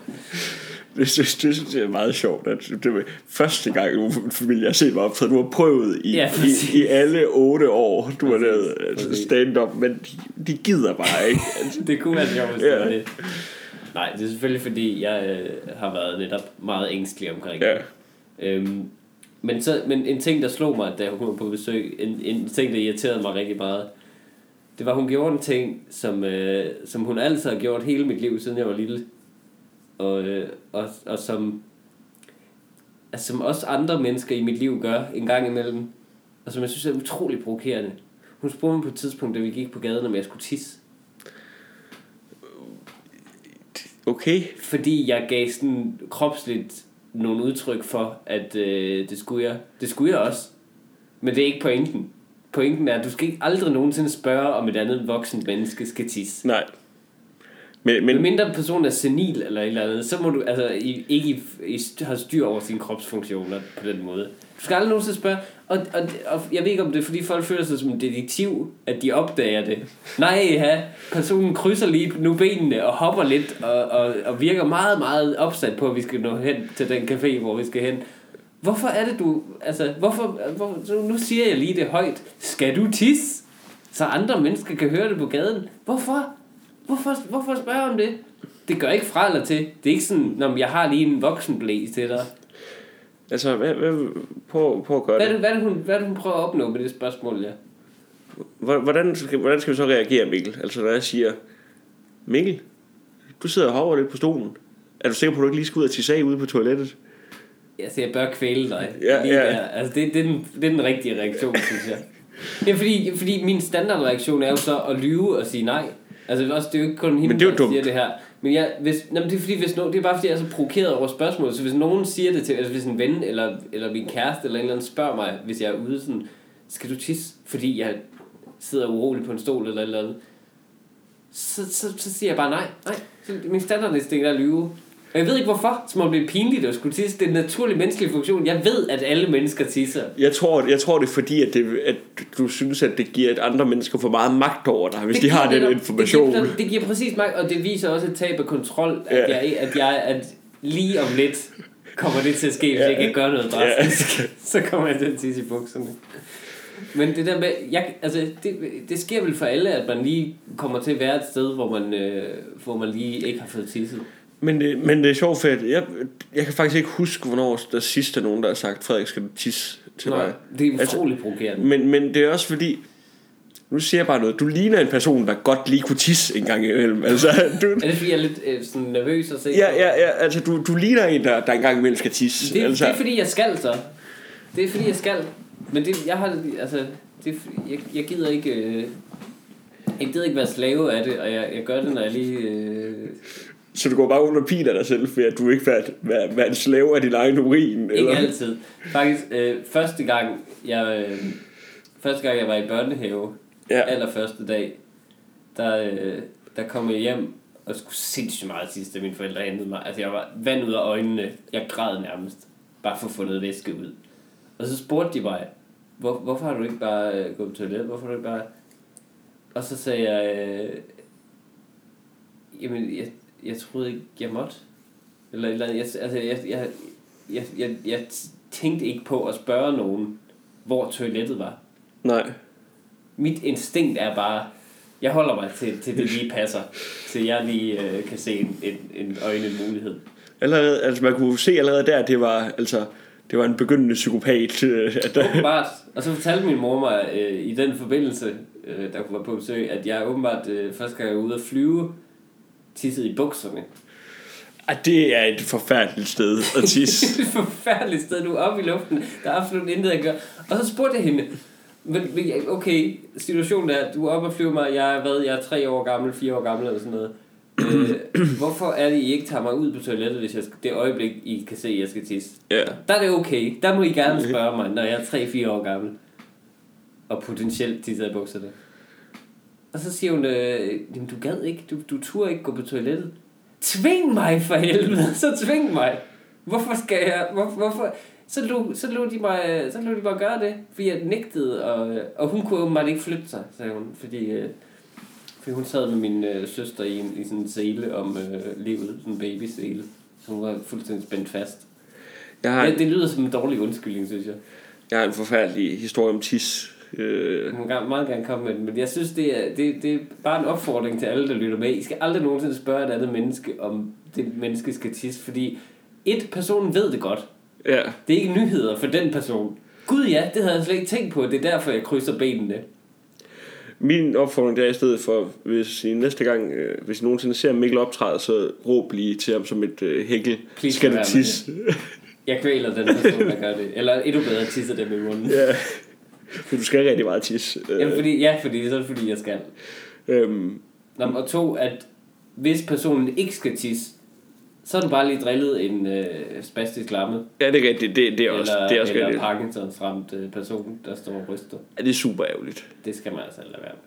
det, synes, det synes jeg er meget sjovt. At det var første gang, nogen familie har set mig optræde. Du har prøvet i, Ja, præcis. i, i alle otte år, du har lavet altså, stand-up, men de, de gider bare ikke. Altså, [laughs] det kunne være sjovt, hvis det Ja. var det. Nej, det er selvfølgelig fordi, jeg øh, har været netop meget ængstelig omkring ja. det. Øhm, men, så, men en ting, der slog mig, da hun var på besøg, en, en ting, der irriterede mig rigtig meget, det var, at hun gjorde en ting, som, øh, som hun altid har gjort hele mit liv, siden jeg var lille. og, øh, og, og som, altså, som også andre mennesker i mit liv gør en gang imellem, og som jeg synes er utrolig provokerende. Hun spurgte mig på et tidspunkt, da vi gik på gaden, om jeg skulle tisse. Okay. Fordi jeg gav sådan kropsligt nogle udtryk for, at øh, det skulle jeg. Det skulle jeg også. Men det er ikke pointen. Pointen er, at du skal ikke aldrig nogensinde spørge, om et andet voksen menneske skal tisse. Nej. Men, Men men, mindre personen er senil eller et eller andet, så må du altså i, ikke i, i, have styr over sine kropsfunktioner på den måde. Du skal aldrig nogensinde spørge, og, og, og jeg ved ikke om det er fordi folk føler sig som en detektiv, at de opdager det. Nej, ja, personen krydser lige nu benene og hopper lidt og, og, og virker meget, meget opsat på, at vi skal nå hen til den café, hvor vi skal hen. Hvorfor er det du, altså, hvorfor, hvor, nu siger jeg lige det højt, skal du tisse? Så andre mennesker kan høre det på gaden. Hvorfor? Hvorfor, hvorfor spørger om det? Det gør ikke fra eller til. Det er ikke sådan, når jeg har lige en voksenblæs til dig. altså, hvad, hvad, prøv, prøv at gøre Hvad det. hvad, det, hun, hvad hun prøver at opnå med det spørgsmål, ja? Hvordan skal, hvordan skal vi så reagere, Mikkel? Altså, når jeg siger, Mikkel, du sidder og hopper lidt på stolen. Er du sikker på, at du ikke lige skal ud og tisse af ude på toilettet? Altså, jeg bør kvæle dig. Ja, lige ja. Der. Altså, det, det, er den, det er den rigtige reaktion, synes jeg. [laughs] Det er fordi, fordi min standardreaktion er jo så at lyve og sige nej. Altså, også, det er jo ikke kun hende, Men det er jo der dumt. siger det her. Men jeg, hvis, nej, men det er fordi, hvis no, det er bare fordi, jeg er så provokeret over spørgsmålet. Så hvis nogen siger det til, altså hvis en ven, eller, eller min kæreste, eller en eller anden spørger mig, hvis jeg er ude sådan, skal du tisse, fordi jeg sidder urolig på en stol, eller et eller andet. Så, så, så siger jeg bare nej. Nej, så min standardinstinkt er at lyve. Og jeg ved ikke hvorfor, så må det blive pinligt at skulle tisse. Det er en naturlig menneskelig funktion. Jeg ved, at alle mennesker tisser. Jeg tror, jeg tror det er fordi, at, det, at du synes, at det giver et andre mennesker for meget magt over dig, hvis Det de har den netop- information. Det giver, det giver præcis magt, og det viser også et tab af kontrol, at, Ja. jeg, at, jeg, at lige om lidt kommer det til at ske, hvis Ja. jeg ikke gør noget drastisk. [laughs] Så kommer jeg til at tisse i bukserne. Men det der med, jeg, altså, det, det sker vel for alle, at man lige kommer til at være et sted, hvor man, øh, hvor man lige ikke har fået tisset. Men det, men det er sjovt, for jeg, jeg kan faktisk ikke huske, hvornår der sidst er nogen, der har sagt, Frederik, skal du tisse til mig? det er Altså- utroligt provokerende. Men, men det er også fordi, nu siger jeg bare noget, du ligner en person, der godt lige kunne tisse en gang imellem. [laughs] Altså, du, Er det fordi, jeg er lidt øh, sådan nervøs at se ja, ja, ja, altså du, du ligner en, der, der en gang imellem skal tisse. Det, altså, det er fordi, jeg skal så. Det er fordi, jeg skal. Men det, jeg har altså, det, jeg, jeg gider ikke... Øh, jeg gider ikke være slave af det, og jeg, jeg gør det, når jeg lige... Øh, Så du går bare under piner dig selv, for at du ikke vil være, være en slave af din egen urin? ikke Eller? altid. Faktisk, øh, første gang, jeg... Øh, første gang, jeg var i børnehave, Ja. allerførste dag, der, øh, der kom jeg hjem og skulle sindssygt meget sidst, da mine forældre hentede mig. Altså, jeg var vand ud af øjnene. Jeg græd nærmest. Bare for at få noget væske ud. Og så spurgte de mig, Hvor, hvorfor har du ikke bare øh, gået på toilet? Hvorfor har du ikke bare... Og så sagde jeg, øh, jamen, jeg, jeg troede ikke, jeg måtte. Eller, eller jeg, altså, jeg, jeg, jeg, jeg, jeg tænkte ikke på at spørge nogen, hvor toilettet var. Nej. Mit instinkt er bare, jeg holder mig til, til det lige passer, så jeg lige øh, kan se en, en, en øjne mulighed. Allerede, altså man kunne se allerede der, at det var, altså, det var en begyndende psykopat. øh, At der, Åbenbart. Og så fortalte min mor mig øh, i den forbindelse, øh, der være på besøg, at jeg åbenbart øh, jeg var ude at flyve, tissede i bukserne. at det er et forfærdeligt sted at tisse. det [laughs] er et forfærdeligt sted, du er oppe i luften. Der er absolut intet at gøre. Og så spurgte jeg hende, men, men okay, situationen er, du er oppe og flyver mig, jeg er, hvad, jeg er tre år gammel, fire år gammel eller sådan noget. Øh, [clears throat] hvorfor er det, I ikke tager mig ud på toilettet, hvis jeg skal, det øjeblik, I kan se, at jeg skal tisse? ja. Der er det okay. Der må I gerne spørge mig, når jeg er 3-4 år gammel. Og potentielt tisser i bukserne. Og så siger hun, øh, jamen du gad ikke, du, du turde ikke gå på toilettet. Tving mig for helvede, [laughs] så tving mig. Hvorfor skal jeg, hvor, hvorfor? Så lå, så, lå de mig, så lå de mig gøre det, fordi jeg nægtede, og, og hun kunne åbenbart ikke flytte sig, sagde hun, fordi, øh, fordi hun sad med min øh, søster i, en, i sådan en sele om øh, livet, sådan en babysele, så hun var fuldstændig spændt fast. Jeg, har Ja, det lyder som en dårlig undskyldning, synes jeg. jeg har en forfærdelig historie om tis. Øh, Jeg må gerne- meget gerne komme med den, men jeg synes, det er, det, det er bare en opfordring til alle, der lytter med. I skal aldrig nogensinde spørge et andet menneske, om det menneske skal tisse, fordi et, personen ved det godt. ja. Det er ikke nyheder for den person. Gud ja, det havde jeg slet ikke tænkt på. Det er derfor, jeg krydser benene. Min opfordring der er i stedet for, hvis I næste gang, øh, hvis I nogensinde ser Mikkel optræde, så råb lige til ham som et øh, hækkel. Please Skal det tisse? Jeg kvæler den person, der gør det. Eller endnu bedre, tisser dem i munden. ja. For du skal rigtig meget tisse. Øh, Jamen, fordi, ja, fordi så er det fordi, jeg skal. øhm, Nå, og to, at hvis personen ikke skal tisse, så har du bare lige drillet en øh, spastisk lamme. ja, det er rigtigt. Det, det er også, eller, det er også eller rigtigt. Parkinsons ramt øh, person, der står og ryster. Ja, det er super ærgerligt. Det skal man altså lade være med.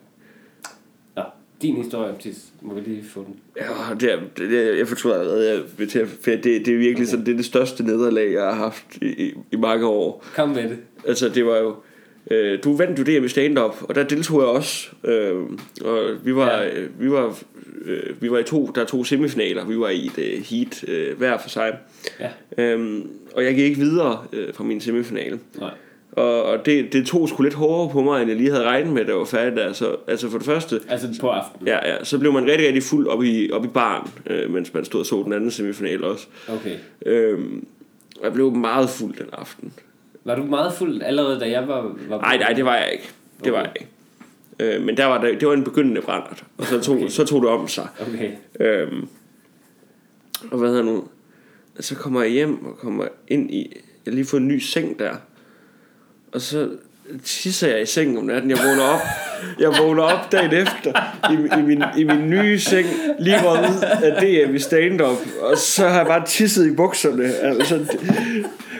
Nå, din historie om tis. Må vi lige få den? Ja, det er, det er, jeg fortryder allerede, jeg vil til at, for det, det er virkelig sådan, det er det største nederlag, jeg har haft i, i, i mange år. Kom med det. Altså, det var jo... Øh, du vandt jo DM i stand-up, og der deltog jeg også. Øh, og vi var, Ja. øh, vi var, øh, vi var i to, der er to semifinaler. Vi var i et øh, heat øh, hver for sig. Ja. Øhm, og jeg gik ikke videre øh, fra min semifinale. Nej. Og, og det, det tog sgu lidt hårdere på mig, end jeg lige havde regnet med, da jeg var færdig der. Så, altså for det første, Altså på aftenen. ja, ja, så blev man rigtig, rigtig fuld op i, op i baren, øh, mens man stod og så den anden semifinal også. Okay. Øhm, og jeg blev meget fuld den aften. Var du meget fuld allerede, da jeg var... var Nej, nej, det var jeg ikke. Det var jeg ikke. Øh, men der var der, det var en begyndende brændert, og så tog, Okay. så tog det om sig. Okay. Øhm, og hvad hedder nu? Så kommer jeg hjem og kommer ind i... Jeg har lige fået en ny seng der. Og så tisser jeg i sengen om natten. Jeg vågner op, jeg vågner op dagen efter i, i, min, i min nye seng, lige røget ud af DM i stand-up. Og så har jeg bare tisset i bukserne. Altså,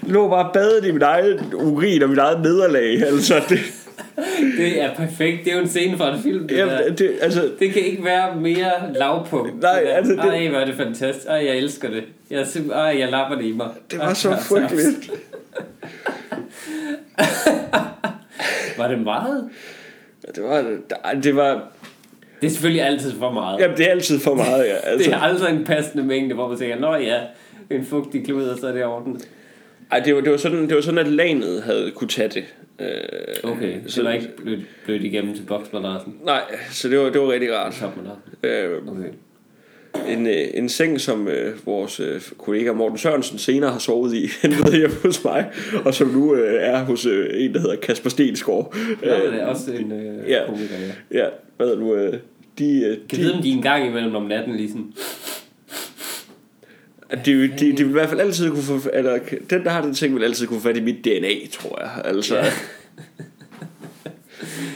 lå bare badet i min egen urin og mit eget nederlag. Altså, det, Det er perfekt. Det er jo en scene fra en film, det der. jeg, det, altså, Det kan ikke være mere lavpunkt. Nej, det der. altså, det- Ej, hvor er det fantastisk. Ej, jeg elsker det. Jeg, er simp- ej, jeg lapper det i mig. det var Ej, så ej, [laughs] frygteligt. [laughs] Var det meget? Det var, det var, Det er selvfølgelig altid for meget. jamen, det er altid for meget, ja. Altså. [laughs] Det er aldrig en passende mængde, hvor man tænker, nå ja, en fugtig klud, og så er det i orden. Ej, det var, det var, sådan, det var sådan, at lanet havde kunne tage det. Øh, Okay, så det var ikke blødt, blødt igennem til boksmadrassen. Nej, så det var, det var rigtig rart. Øh, Okay. en, øh, en seng, som øh, vores øh, kollega Morten Sørensen senere har sovet i, [laughs] hentede hjemme hos mig, og som nu øh, er hos øh, en, der hedder Kasper Stensgaard. Nå, det er også en øh, ja. komiker, ja. Ja, hvad ved du, øh, de, øh, Kan de, vide, om de en gang imellem om natten lige sådan... de, de, de, de vil i hvert fald altid kunne få, eller den, der har den ting, vil altid kunne få fat i mit DNA, tror jeg. Altså, Ja. [laughs]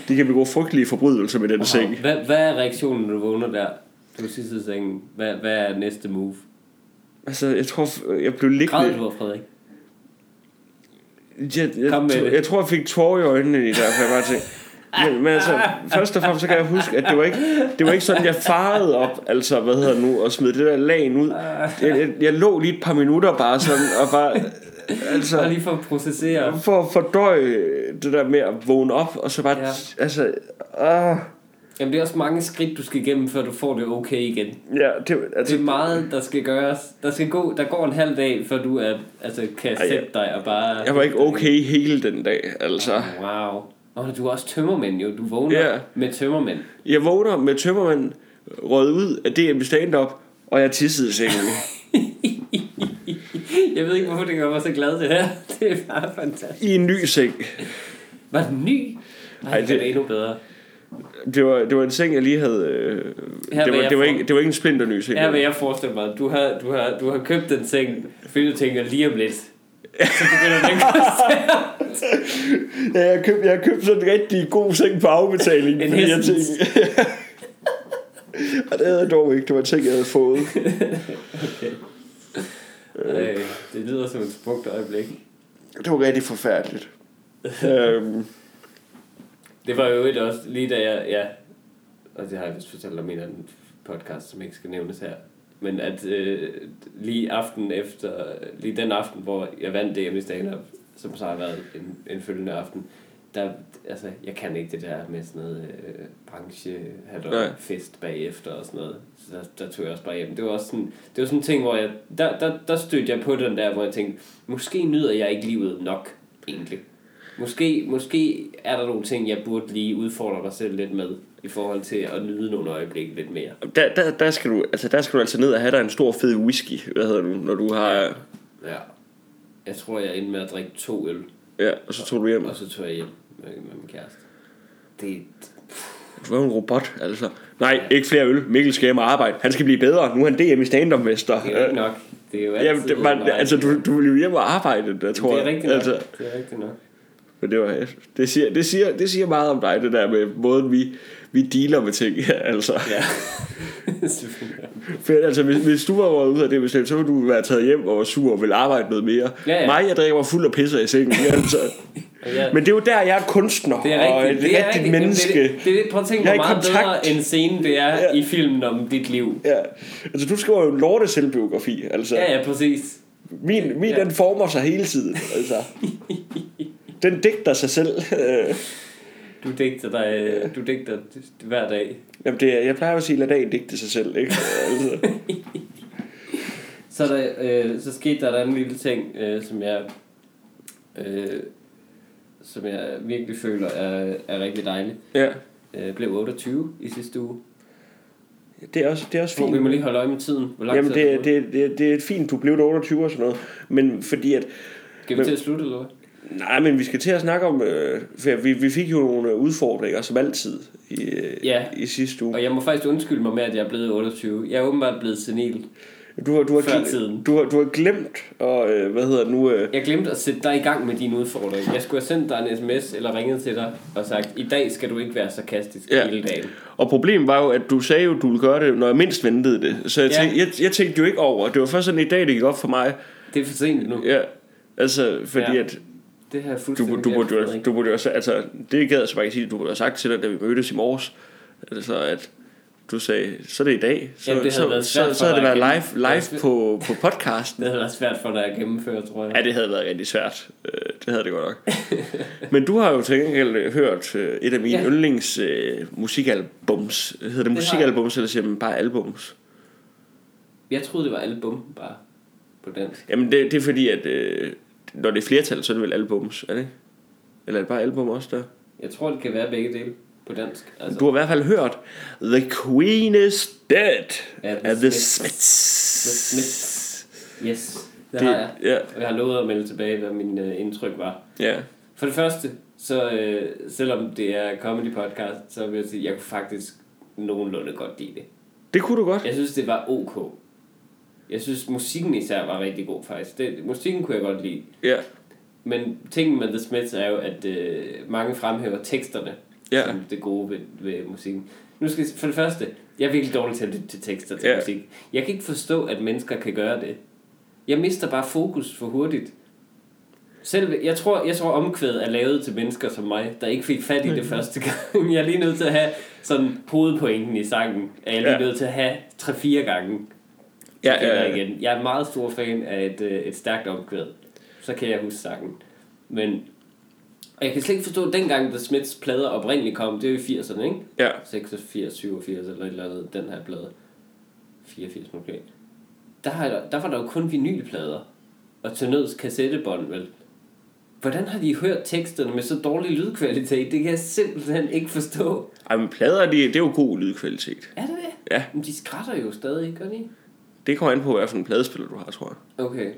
de kan begå frygtelige forbrydelser med den seng. Hvad, hvad er reaktionen, når du vågner der? Du sidder i sengen. Hvad, hvad er næste move? Altså, jeg tror, jeg blev Græd liggende... du, Frederik? Jeg, jeg, jeg, jeg tror, jeg fik tårer i øjnene i der, for jeg bare tænkte... Men, men altså, først og fremmest så kan jeg huske, at det var ikke, det var ikke sådan, jeg farede op, altså, hvad hedder nu, og smed det der lagen ud. Jeg, jeg, jeg lå lige et par minutter bare sådan, og bare, altså, Bare lige for at processere. for at fordøje det der med at vågne op, og så bare, Ja. ja. altså, ah, Jamen, det er også mange skridt, du skal igennem, før du får det okay igen. ja, det, altså, Det er meget, der skal gøres. Der, skal gå, der går en halv dag, før du er, altså, kan sætte dig og bare... jeg var ikke okay hele den dag, altså. Wow. Og du er også tømmermænd jo. Du vågner Ja. med tømmermænd. Jeg vågner med tømmermand røget ud af DM stand-up, og jeg tissede i sengen. [laughs] Jeg ved ikke, hvorfor det gør mig så glad det her. [laughs] Det er bare fantastisk. I en ny seng. Var den ny? Nej, Ej, det, det- er endnu bedre. Det var, det var en seng, jeg lige havde... Øh, Her det, var, det, var få- ikke, det var ikke en splinter ny seng. Her vil jeg forestille mig, du har, du har, du har købt den seng, fordi du tænker lige om lidt. Så begynder den koste. [laughs] Ja, jeg købte, jeg købte sådan en rigtig god seng på afbetaling. En fordi jeg tænkte, [laughs] og det havde jeg dog ikke. Det var ting, jeg havde fået. [laughs] Øh, det lyder som et smukt øjeblik. Det var rigtig forfærdeligt. øhm, Det var jo et også lige da jeg, ja, og det har jeg vist fortalt om en anden podcast, som ikke skal nævnes her, men at øh, lige aften efter, lige den aften, hvor jeg vandt DM i stand-up, som så har været en, en følgende aften, der, altså, jeg kan ikke det der med sådan noget øh, branche, Nej. fest bagefter og sådan noget. Så der, der tog jeg også bare hjem. Det var også sådan, det var sådan en ting, hvor jeg, der, der, der stødte jeg på den der, hvor jeg tænkte, måske nyder jeg ikke livet nok, egentlig. Måske, måske er der nogle ting, jeg burde lige udfordre mig selv lidt med, i forhold til at nyde nogle øjeblikke lidt mere. der, der, der, skal du, altså, der skal du altså ned og have dig en stor fed whisky, hvad hedder du, når du har... Ja. Jeg tror, jeg endte med at drikke to øl, Ja, og så tog du hjem. og så tog jeg hjem med, med min kæreste. Det, Du er en robot, altså. Nej, ikke flere øl. Mikkel skal hjem og arbejde. Han skal blive bedre. Nu er han DM i stand-up-mester. Det er ikke nok. Det er jo altid Jamen, det, man, altså, du, du vil jo hjem og arbejde, der tror det er jeg. rigtigt nok. Altså, Det er rigtigt nok. men det, var, det, siger, det, siger, det siger meget om dig, det der med måden, vi, vi dealer med ting. [laughs] altså. Ja. [laughs] Selvfølgelig. Altså, hvis, hvis du var ude af det bestemt, så ville du være taget hjem og var sur og ville arbejde noget mere. Ja, ja. Mig, jeg drikker fuld af pisser i sengen. [laughs] altså. Og jeg, Men det er jo der, jeg er kunstner det er og rigtigt. et det er rigtigt rigtigt. menneske. Det, det, det, prøv at tænke, Jeg hvor meget kontakt. bedre en scene det er Ja. i filmen om dit liv. Ja, altså du skriver jo en lorte selvbiografi. Altså, Ja, ja, præcis. min, min Ja. den former sig hele tiden. Altså. Den digter sig selv. Øh, Du digter dig, du digter hver dag. Jamen det, jeg plejer at sige, lad dagen digte sig selv. Ikke? Altså. [laughs] Så, der, øh, så skete der, en lille ting, øh, som jeg øh, som jeg virkelig føler er, er rigtig dejlig. Ja, Jeg blev 28 i sidste uge. det er også, det er også Fint. Vi må lige holde øje med tiden. Hvor lang Jamen tid er det, det, det, det er fint, du blev 28 og sådan noget. Men fordi at, Skal vi til at slutte, eller hvad? Nej, men vi skal til at snakke om, øh, for vi, vi fik jo nogle udfordringer som altid i, øh, Ja. i sidste uge. Og jeg må faktisk undskylde mig med, at jeg er blevet 28. Jeg er åbenbart blevet senil. Du har, du har, Før glemt, tiden. du har, du har glemt, og øh, hvad hedder det nu, øh, Jeg glemte at sætte dig i gang med dine udfordringer. Jeg skulle have sendt dig en sms eller ringet til dig og sagt, i dag skal du ikke være sarkastisk Ja. hele dagen. Og problemet var jo, at du sagde jo, at du ville gøre det, når jeg mindst ventede det. Så jeg, Ja. tænkte, jeg, jeg tænkte jo ikke over. Det var først sådan i dag, det gik op for mig. Det er for sent nu. Ja, altså, fordi Ja. at Det her er du, fuldstændig du, burde jo, Frederik. du burde også, altså, det gad jeg så bare ikke sige, du burde have sagt til dig, da vi mødtes i morges. Altså, at du sagde, så er det i dag. Så, Jamen, det havde så, været så, så, havde det været live, live på, på podcasten. [laughs] Det havde været svært for dig at gennemføre, tror jeg. Ja, det havde været rigtig svært. Øh, Det havde det godt nok. [laughs] Men du har jo til gengæld hørt øh, et af mine Ja. yndlings øh, musikalbums. Hedder det musikalbums, eller siger man bare albums? Jeg troede, det var album, bare på dansk. Jamen, det, det er fordi, at øh, når det er flertal, så er det vel albums, er det ikke? Eller er det bare album også der? Jeg tror, det kan være begge dele på dansk. Altså, Du har i hvert fald hørt The Queen is Dead Ja, The af The Smiths. The Smiths. Yes, det, det har jeg. Ja, Og jeg har lovet at melde tilbage, hvad min øh, indtryk var. ja. For det første, så øh, selvom det er comedy podcast, så vil jeg sige, at jeg kunne faktisk nogenlunde godt lide det. Det kunne du godt. Jeg synes, det var ok. Jeg synes, musikken især var rigtig god faktisk. Det, musikken kunne jeg godt lide. Ja, Men tingen med The Smiths er jo, at øh, mange fremhæver teksterne Ja. som det gode ved, ved musikken. Nu skal jeg, for det første, jeg er virkelig dårlig til at lytte til tekster til Ja. musik. Jeg kan ikke forstå, at mennesker kan gøre det. Jeg mister bare fokus for hurtigt. Selv, jeg tror, jeg tror omkvædet er lavet til mennesker som mig, der ikke fik fat i det første gang. [laughs] Jeg er lige nødt til at have sådan hovedpointen i sangen. Er jeg lige Ja. nødt til at have 3-4 gange. Ja, Ja, ja, igen. Jeg er meget stor fan af et, øh, et stærkt omkvæd. Så kan jeg huske sangen. Men og jeg kan slet ikke forstå, at dengang The Smiths plader oprindeligt kom, det er jo i 80'erne, ikke? ja. 86, 87 eller et eller andet, den her plade. 84 måske. Der, har, der, der var der jo kun vinylplader. Og til nøds kassettebånd, vel? Hvordan har de hørt teksterne med så dårlig lydkvalitet? Det kan jeg simpelthen ikke forstå. Ej, men plader, det, det er jo god lydkvalitet. Er det det? Ja. Men de skrætter jo stadig, gør de? Det kommer an på, hvad for en pladespiller du har, tror jeg. Okay.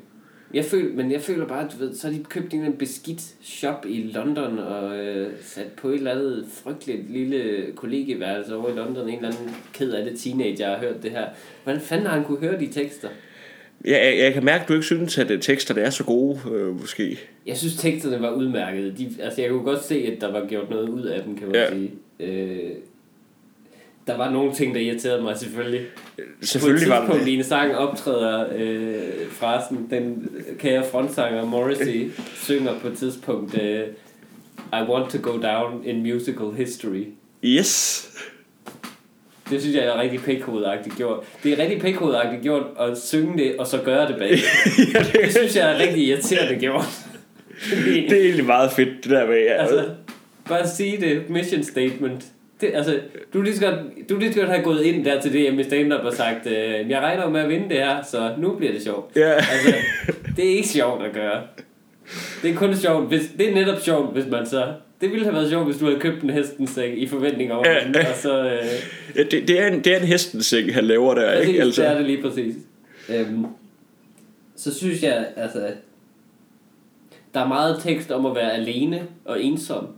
Jeg føler, men jeg føler bare, at du ved, så har de købt en eller anden beskidt shop i London og øh, sat på et eller andet frygteligt lille kollegieværelse over i London. En eller anden ked af det teenager har hørt det her. Hvordan fanden har han kunne høre de tekster? Jeg, jeg, jeg kan mærke, at du ikke synes, at øh, teksterne er så gode, øh, måske. Jeg synes, teksterne var udmærkede. De, altså, jeg kunne godt se, at der var gjort noget ud af dem, kan man Ja. sige. Øh, der var nogle ting, der irriterede mig selvfølgelig. Selvfølgelig på et var det tidspunkt det. i en sang optræder øh, frasen, den kære frontsanger Morrissey synger på et tidspunkt øh, I want to go down in musical history. Yes. Det synes jeg er rigtig pikhovedagtigt gjort. Det er rigtig pikhovedagtigt gjort at synge det, og så gøre det bag. [laughs] ja, det, Det synes jeg er rigtig irriterende gjort. Det er egentlig meget fedt, det der med... Ja. Altså, bare sige det, mission statement. Det, altså, du lige så godt, du lige så godt have gået ind der til DM i stand-up og sagt, øh, jeg regner med at vinde det her, så nu bliver det sjovt. Ja. Altså, det er ikke sjovt at gøre. Det er kun sjovt, hvis, det er netop sjovt, hvis man så... Det ville have været sjovt, hvis du havde købt en hestens seng i forventning om, Ja. vinde, og så... Øh, ja det, det, er en, det er en hestenseng, han laver der, præcis, ikke? altså. det er det lige præcis. Øhm, så synes jeg, altså... Der er meget tekst om at være alene og ensom.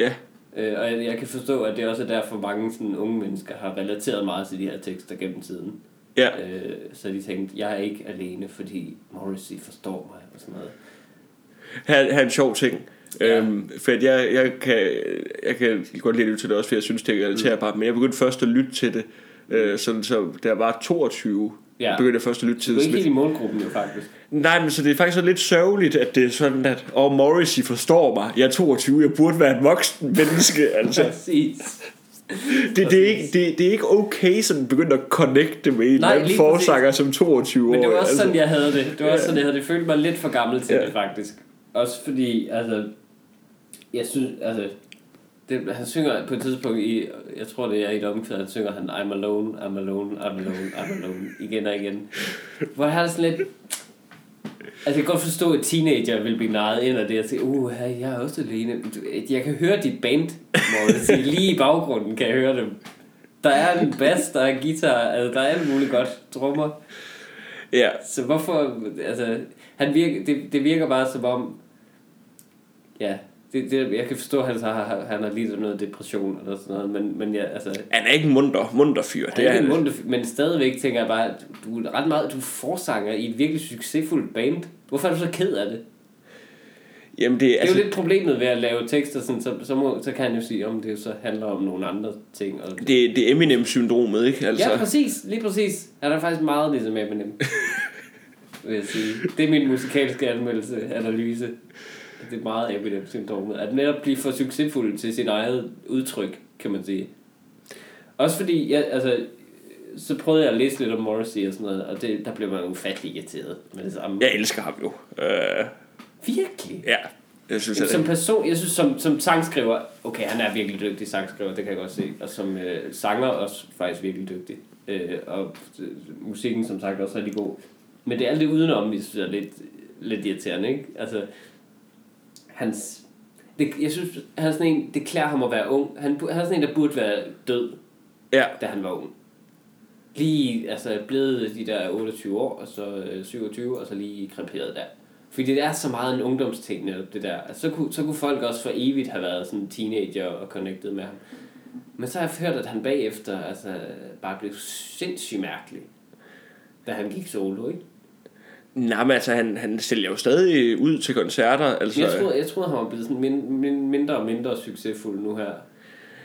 ja. Øh, og jeg, jeg kan forstå, at det også er derfor mange sådan, unge mennesker har relateret meget til de her tekster gennem tiden. Ja. Øh, så de tænkte, jeg er ikke alene, fordi Morrissey forstår mig og sådan noget. Her er en sjov ting. Ja. Øhm, for at jeg, jeg, kan, jeg kan godt lide til det også, for jeg synes, det er relaterbart. Mm. Men jeg begyndte først at lytte til det, øh, sådan, så jeg var 22, Ja. ja. begyndte jeg først at lytte til Du er det. ikke helt i målgruppen jo faktisk. Nej, men så det er faktisk så lidt sørgeligt, at det er sådan, at oh, Morrissey forstår mig. Jeg er 22, jeg burde være et voksen menneske. [laughs] Altså, Præcis. det, det, er ikke, det, det er ikke okay sådan begyndt at connecte med en eller Nej, anden lige forsanger som 22 år. Men det var også altså. sådan, jeg havde det. Det var også Ja. sådan, jeg havde det. Jeg følte mig lidt for gammel til Ja. det, faktisk. Også fordi, altså... Jeg synes, altså... Det, han synger på et tidspunkt i... Jeg tror, det er i et omkvæd, han synger han I'm alone, I'm alone, I'm alone, I'm alone. Igen og igen. Hvor han er sådan lidt... Altså, jeg kan godt forstå, at teenager vil blive narret ind af det og sige, uh, jeg er også alene. Jeg kan høre dit band, Morris. Lige i baggrunden kan jeg høre dem. Der er en bass, der er guitar, altså der er alt muligt godt. Trummer. Ja, Så hvorfor, altså, han virker, det, det virker bare som om, ja, det, det, jeg kan forstå, at han, har, han har lidt af noget depression eller sådan noget, men, men ja, altså, han er ikke en munter, munter fyr. det Det er er han. mundt, men stadigvæk tænker jeg bare, du er ret meget, du er forsanger i et virkelig succesfuldt band. Hvorfor er du så ked af det? Jamen det, Det er altså, jo lidt problemet ved at lave tekster, sådan, så, så, må, så kan han jo sige, om det så handler om nogle andre ting. Og, det, det er Eminem-syndromet, ikke? Altså, Ja, præcis. Lige præcis. Han er faktisk meget ligesom Eminem. [laughs] vil jeg sige. Det er min musikalske anmeldelse, analyse. Det er meget Eminem-syndromet. At netop blive for succesfuld til sit eget udtryk, kan man sige. Også fordi, jeg, altså, så prøvede jeg at læse lidt om Morrissey og sådan noget, og det, der blev man ufattelig irriteret med det samme. jeg elsker ham jo. Uh, Virkelig? ja, jeg synes, Som person, jeg synes som, som sangskriver, okay, han er virkelig dygtig sangskriver, det kan jeg godt se. Og som øh, sanger også faktisk virkelig dygtig. Øh, og øh, musikken som sagt også rigtig god. Men det er alt det udenom, vi synes er lidt, lidt irriterende, ikke? Altså, hans... Det, jeg synes, han er sådan en, det klæder ham at være ung. Han, han er sådan en, der burde være død, ja, da han var ung. Lige, altså blevet de der 28 år, og så øh, 27, og så lige kreperet der. Fordi det er så meget en ungdomsting netop, det der. Altså, så, kunne, så kunne folk også for evigt have været sådan teenager og connected med ham. Men så har jeg hørt, at han bagefter altså, bare blev sindssygt mærkelig, da han gik solo, ikke? Nej, men altså, han, han sælger jo stadig ud til koncerter. Altså, Jeg troede, jeg troede han var blevet sådan min, min, mindre og mindre succesfuld nu her.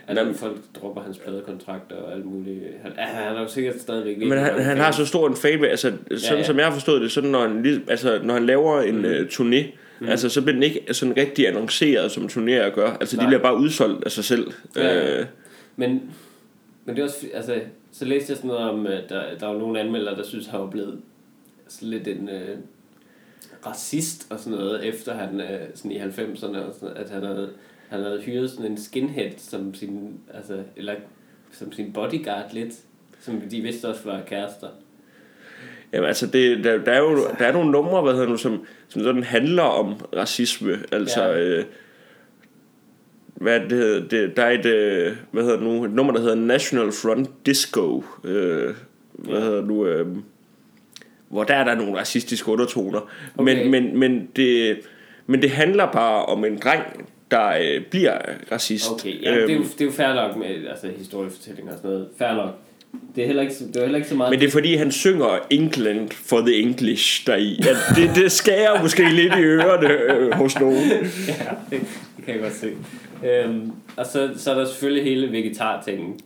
Altså, Jamen- folk dropper hans pladekontrakter og alt muligt. Han, han er jo sikkert stadigvæk men han, han har så stor en fan altså, sådan Ja, ja. som jeg har forstået det, sådan når han, lige- altså, når han laver en mm. uh, turné, mm. altså, så bliver den ikke sådan rigtig annonceret, som turnéer gør. Altså, Nej. de bliver bare udsolgt af sig selv. Ja, ja. Øh, Men, men det er også, altså, så læste jeg sådan noget om, at der, der var nogle anmeldere, der synes, han var blevet sådan lidt en øh, racist og sådan noget, efter han øh, sådan i 90'erne, og sådan, at han havde, han havde hyret sådan en skinhead som sin, altså, eller som sin bodyguard lidt, som de vidste også var kærester. Jamen altså, det, der, der, er jo der er nogle numre, hvad hedder nu, som, som sådan handler om racisme. Altså, Ja. øh, hvad det, hedder? det, der er et, øh, hvad hedder nu, et nummer, der hedder National Front Disco. Øh, hvad Ja. hedder nu, øh, hvor der er der nogle racistiske undertoner. Okay. Men, men, men, det, men det handler bare om en dreng, der øh, bliver racist. Okay, ja, det, er jo, Øhm, det er jo fair nok med altså, historiefortællinger og sådan noget. Fair nok. Det er heller ikke, det er heller ikke så meget... Men det er fordi, han synger England for the English deri. Ja, det, det skærer måske lidt i ørerne øh, hos nogen. [laughs] ja, det, det kan jeg godt se. Øhm, og så, så er der selvfølgelig hele vegetar-tingen.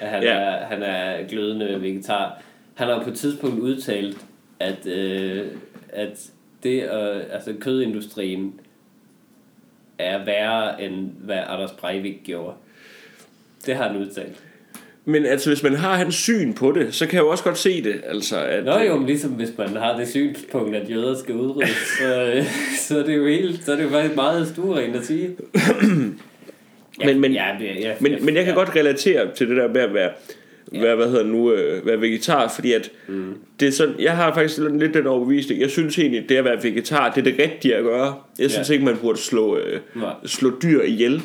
At han, Ja. er, han er glødende vegetar. Han har på et tidspunkt udtalt, at, øh, at det, øh, altså kødindustrien er værre end hvad Anders Breivik gjorde. Det har han udtalt. Men altså, hvis man har hans syn på det, så kan jeg jo også godt se det. Altså, at, Nå jo, men ligesom hvis man har det synspunkt, at jøder skal udryddes, så, øh, [laughs] så er det jo helt, så er det jo faktisk meget stuerent at sige. [clears throat] Men- men- ja, det- ja, men, men jeg kan ja. godt relatere til det der med at være, Ja. være hvad hedder nu, øh, være vegetar, fordi at mm. det er sådan, jeg har faktisk lidt den overbevisning, jeg synes egentlig, det at være vegetar, det er det rigtige at gøre. Jeg synes Ja. ikke, man burde slå, øh, Nej. slå dyr ihjel.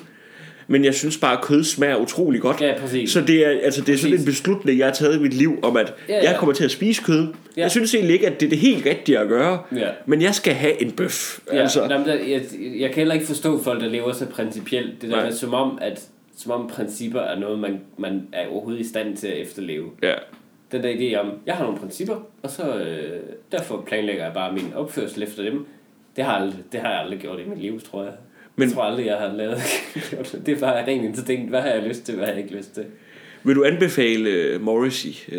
men jeg synes bare, at kød smager utrolig godt. Ja, præcis. Så det er, altså, det er sådan en beslutning, jeg har taget i mit liv, om at Ja, ja, jeg kommer til at spise kød. Ja. Jeg synes egentlig ikke, at det er det helt rigtige at gøre, Ja. men jeg skal have en bøf. Ja, altså, jamen, jeg, jeg kan heller ikke forstå folk, der lever så principielt. Det der Nej. med, som om, at som om principper er noget, man, man er overhovedet i stand til at efterleve. ja. Den der idé om, jeg har nogle principper, og så øh, derfor planlægger jeg bare min opførsel efter dem. Det har, aldrig, det har jeg aldrig gjort i mit liv, tror jeg. Men, jeg tror aldrig, jeg har lavet. [laughs] Det er bare rent instinkt. Hvad har jeg lyst til, hvad har jeg ikke lyst til? Vil du anbefale uh, Morrissey, uh,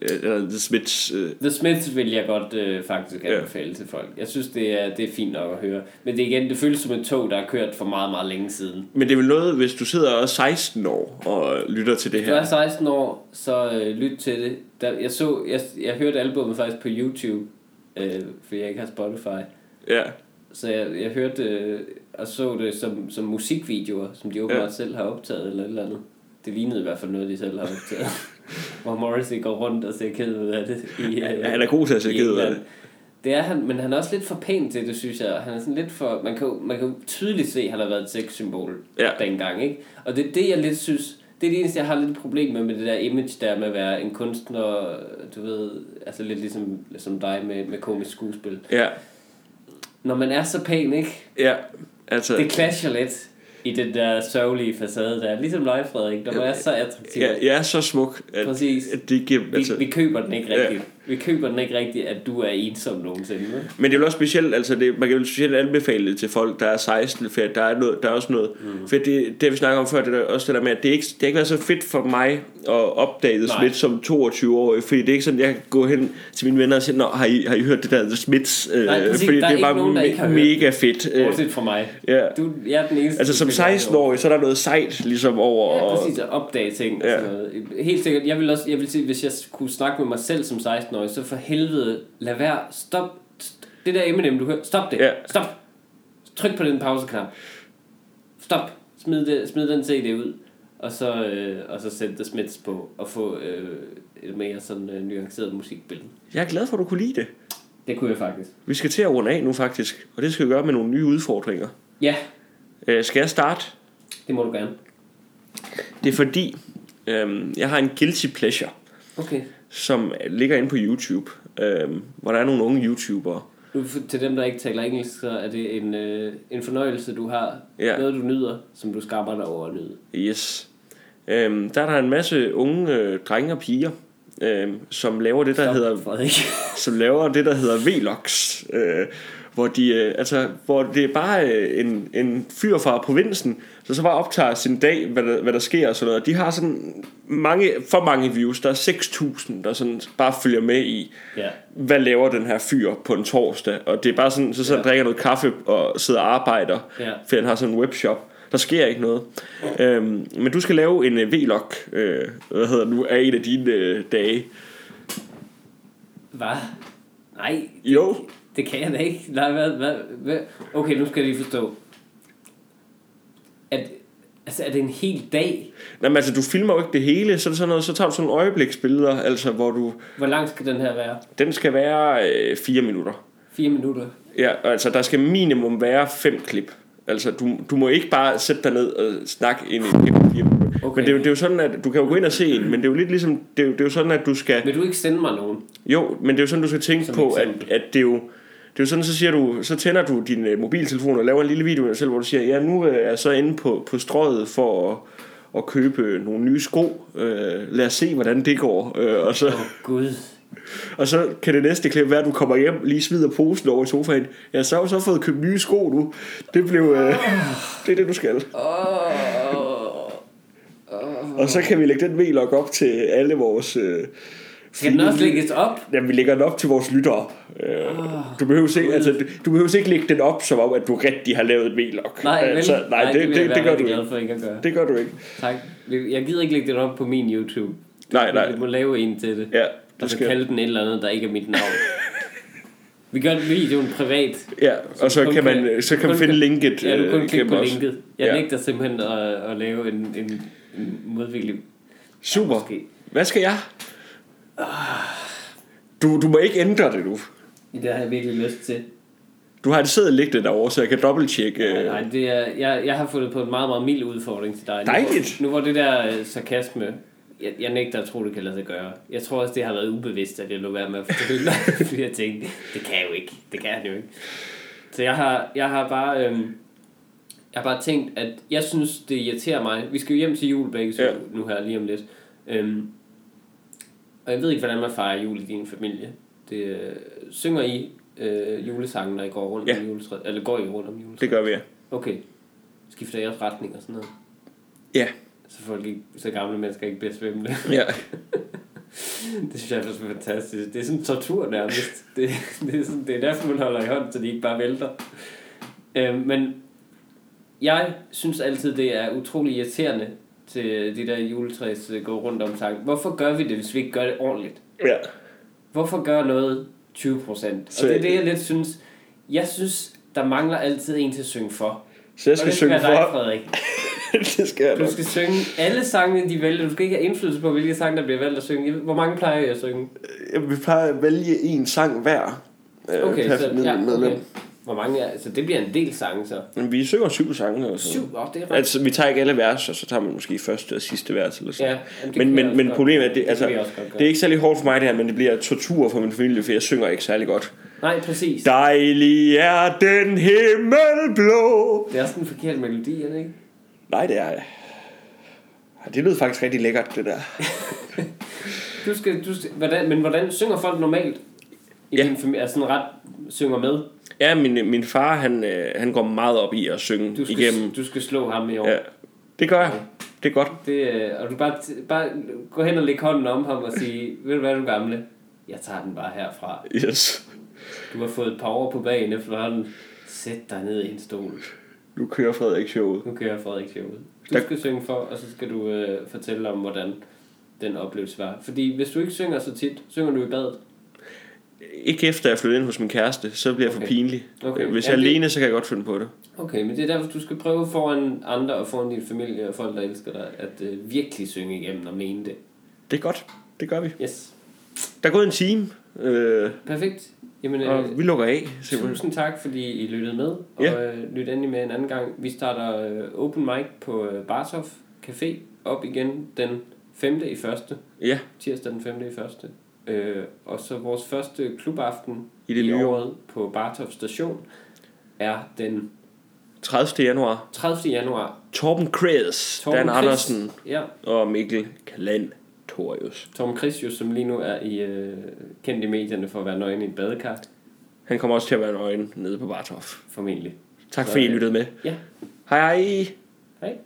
eller The Smiths? Uh, The Smiths vil jeg godt øh, faktisk Ja. anbefale til folk. Jeg synes, det er, det er fint nok at høre. Men det igen, det føles som et tog, der er kørt for meget, meget længe siden. men det er vel noget, hvis du sidder og er 16 år og lytter til det Hvis du er her. 16 år, så øh, lyt til det. Der, jeg, så, jeg, jeg hørte albumet faktisk på YouTube, øh, fordi jeg ikke har Spotify. Ja. Så jeg, jeg hørte øh, og så det som, som musikvideoer, som de åbenbart ja. selv har optaget eller et eller andet. Det lignede i hvert fald noget, de selv har optaget. [laughs] Hvor Morrissey går rundt og ser ked ud af det. I, øh, Ja, han er god til at se ked ud af det. Det er han, men han er også lidt for pæn til det, synes jeg. Han er sådan lidt for... Man kan, man kan tydeligt se, at han har været et sexsymbol Ja. dengang, ikke? Og det er det, jeg lidt synes... Det er det eneste, jeg har lidt problem med, med det der image der med at være en kunstner, du ved, altså lidt ligesom, ligesom dig med, med komisk skuespil. Ja. Når man er så pæn, ikke? Ja. Altså, Det clasher lidt i den der sørgelige facade der. Ligesom dig, Frederik, der er så attraktiv. ja, jeg er så smuk, at, Præcis. at det giver... Vi, Altså, vi køber den ikke Ja. Vi køber den ikke rigtigt, at du er ensom nogensinde. vel? Men det er jo også specielt, altså det, man kan jo specielt anbefale det til folk, der er 16, for der er, noget, der er også noget, mm. for det, det vi snakker om før, det er også det der med, at det, er ikke, det har ikke været så fedt for mig at opdage The Nej. Smiths som 22-årig, fordi det er ikke sådan, jeg kan gå hen til mine venner og sige, Nå, har I, har I hørt det der The Smiths? Øh, Nej, præcis. fordi Der er det er bare nogen, hørt mega fedt. Øh, Bortset fra mig. ja. Du, jeg er den eneste. Altså som der vil have 16-årig, så er der noget sejt ligesom over... Ja, og- præcis, at opdage ting. Ja. Ja. Sådan noget. Helt sikkert. Jeg vil også, jeg vil sige, hvis jeg kunne snakke med mig selv som 16-årig, så for helvede, lad være, stop. Det der Eminem, du hører, stop det. Ja. Stop. Tryk på den pauseknap. Stop. Smid, det, smid den CD ud. Og så, øh, og så sæt The Smiths på og få øh, et mere sådan øh, nuanceret musikbillede. Jeg er glad for, at du kunne lide det. Det kunne jeg faktisk. Vi skal til at runde af nu faktisk, og det skal vi gøre med nogle nye udfordringer. Ja, Øh, skal jeg starte? det må du gerne. Det er fordi, øhm, jeg har en guilty pleasure. Okay. Som ligger inde på YouTube, øhm, hvor der er nogle unge YouTubere. Nu, til dem, der ikke taler engelsk, så er det en, øh, en fornøjelse, du har. Ja. Noget, du nyder, som du skammer dig over at nyde. Yes. Øhm, der er der en masse unge øh, drenge og piger, øhm, som laver det, der Stop, hedder Frederik. [laughs] som laver det, der hedder Vlogs. Øh, hvor, de, øh, altså, hvor det er bare øh, en, en fyr fra provinsen, der så bare optager sin dag, hvad der, hvad der sker og sådan noget. De har sådan mange, for mange views. Der er 6.000, der sådan bare følger med i, Ja. hvad laver den her fyr på en torsdag. Og det er bare sådan, så han Ja. drikker noget kaffe og sidder og arbejder, Ja. for han har sådan en webshop. Der sker ikke noget. Øhm, men du skal lave en øh, vlog, øh, hvad hedder det nu, af en af dine øh, dage. Hvad? Nej, Jo, det kan jeg da ikke. Nej, hvad, hvad, hvad? Okay, nu skal jeg lige forstå. At, altså, er det en hel dag? Nej, men altså, du filmer jo ikke det hele, så er det sådan noget, så tager du sådan nogle øjebliksbilleder, altså, hvor du, Hvor lang skal den her være? den skal være øh, fire minutter. Fire minutter? Ja, altså, der skal minimum være fem klip. Altså, du, du må ikke bare sætte dig ned og snakke ind i fire minutter. Okay. Men det er, jo, det er jo sådan, at du kan jo gå ind og se en, men det er jo lidt ligesom, det er jo, det er jo sådan, at du skal, Vil du ikke sende mig nogen? jo, men det er jo sådan, du skal tænke Som på, at, eksempel. at det er jo, det er jo sådan, så siger du, så tænder du din øh, mobiltelefon og laver en lille video af dig selv, hvor du siger, ja, nu øh, er jeg så inde på, på strøget for at, at købe nogle nye sko. Øh, lad os se, hvordan det går. Øh, og, så, oh, Gud. og så kan det næste klip være, at du kommer hjem, lige smider posen over i sofaen. Ja, så har du så fået købt nye sko nu. Det blev, øh, det er det, du skal. Oh. Og så kan vi lægge den vlog op til alle vores... Øh, Skal den også lægges op? Jamen, vi lægger den op til vores lyttere. Øh, du, behøver ikke, altså, du, du behøver ikke lægge den op, som om, at du rigtig har lavet et vlog. Nej, altså, nej, det, vil det, jeg det, være gør du ikke. for ikke at gøre. Det gør du ikke. Tak. Jeg gider ikke lægge det op på min YouTube. Nej, nej. Vi må lave en til det. Ja, Du du skal skal. kalde den et eller andet, der ikke er mit navn. [laughs] Vi gør videoen privat. Ja, og så kan man, kan- så kan man finde kan- linket. Ja, du øh, kun klikke på os. linket. Jeg Ja. nægter simpelthen at, at lave en, en, en modvikelig... Super. Måske. Hvad skal jeg? Du, du må ikke ændre det nu. Det har jeg virkelig lyst til. Du har det siddet liggende derovre, så jeg kan dobbelttjekke. Nej, Øh, nej, det er, jeg, jeg har fundet på en meget, meget mild udfordring til dig. Nu, Dejligt. Nu var det der øh, sarkasme, jeg, jeg nægter at tro, det kan lade sig gøre. Jeg tror også, det har været ubevidst, at jeg lå være med at fortælle dig, [laughs] fordi jeg tænkte, det kan jeg jo ikke. Det kan jeg jo ikke. Så jeg har, jeg har bare... Øhm, jeg har bare tænkt, at jeg synes, det irriterer mig. Vi skal jo hjem til jul begge ja. nu her lige om lidt. Øhm, og jeg ved ikke, hvordan man fejrer jul i din familie. Det, øh, synger I øh, julesangen, når I går rundt Ja. om juletræet? Eller går I rundt om juletræet? det gør vi, ja. Okay. Skifter jeres retning og sådan noget? Ja. Så folk ikke, så gamle mennesker ikke bliver svømmende. ja. [laughs] det synes jeg er så fantastisk. Det er sådan tortur nærmest. Det, det, er, sådan, det er derfor, man holder i hånden, så de ikke bare vælter. Øh, men jeg synes altid, det er utrolig irriterende til de der juletræs øh, gå rundt om sang. Hvorfor gør vi det, hvis vi ikke gør det ordentligt? ja. Hvorfor gør noget 20 procent? Og det er det, jeg lidt synes. Jeg synes, der mangler altid en til at synge for. Så jeg skal det skal synge være dig, for. Frederik. [laughs] det skal jeg Du nok. skal synge alle sangene, de vælger. Du skal ikke have indflydelse på, hvilke sange, der bliver valgt at synge. Hvor mange plejer jeg at synge? Jeg vil pleje at vælge en sang hver. øh, Okay, så, ja, medlem. okay. Hvor mange er, så det bliver en del sange, så. Men vi synger syv sange. Og sådan. Syv, åh, det er ret. Altså, vi tager ikke alle vers, og så tager man måske første og sidste vers. Eller sådan. Ja, men, men, også men problemet er, det, altså, også det er ikke særlig hårdt for mig det her, men det bliver tortur for min familie, for jeg synger ikke særlig godt. Nej, præcis. Dejlig er den himmel blå. Det er sådan en forkert melodi, er det ikke? Nej, det er... Det lød faktisk rigtig lækkert, det der. [laughs] Du skal, du skal, hvordan, men hvordan synger folk normalt? I Ja. din familie, er sådan ret synger med. Ja, min, min far, han, øh, han går meget op i at synge Du skal, igennem. du skal slå ham i år. Ja, det gør jeg. Det er godt. Det, øh, og du bare, bare gå hen og lægge hånden om ham og sige, ved du hvad, du gamle? Jeg tager den bare herfra. Yes. Du har fået et par år på bagen efterhånden. Sæt dig ned i en stol. Nu kører Frederik showet. Nu kører Frederik showet. Du Der- skal synge for, og så skal du øh, fortælle om, hvordan den oplevelse var. Fordi hvis du ikke synger så tit, synger du i badet. Ikke efter jeg flytter ind hos min kæreste, så bliver jeg for Okay. pinlig. Okay. Hvis Ja, jeg er alene, så kan jeg godt finde på det. Okay, men det er derfor, du skal prøve foran andre og foran din familie og folk, der elsker dig, at øh, virkelig synge igennem og mene det. Det er godt. Det gør vi. Yes. Der er gået en time, øh, Perfekt. Jamen, øh, og vi lukker af. simpelthen. tusind tak, fordi I lyttede med. Og Ja. øh, lyt endelig med en anden gang. Vi starter øh, open mic på øh, Barshof Café op igen den 5. i første. Ja, tirsdag den 5. i første. Øh, og så vores første klubaften I det nye år. året på Bartov Station er den 30. januar. 30. januar. Torben Kræs, Torben Dan Chris- Andersen Ja, og Mikkel Kalantorius. Tom Christius, som lige nu er i, øh, kendt i medierne for at være nøgen i et badekar, Han kommer også til at være nøgen nede på Bartof. formentlig. Tak Så, fordi I lyttede med. Ja, Hej hej! hej.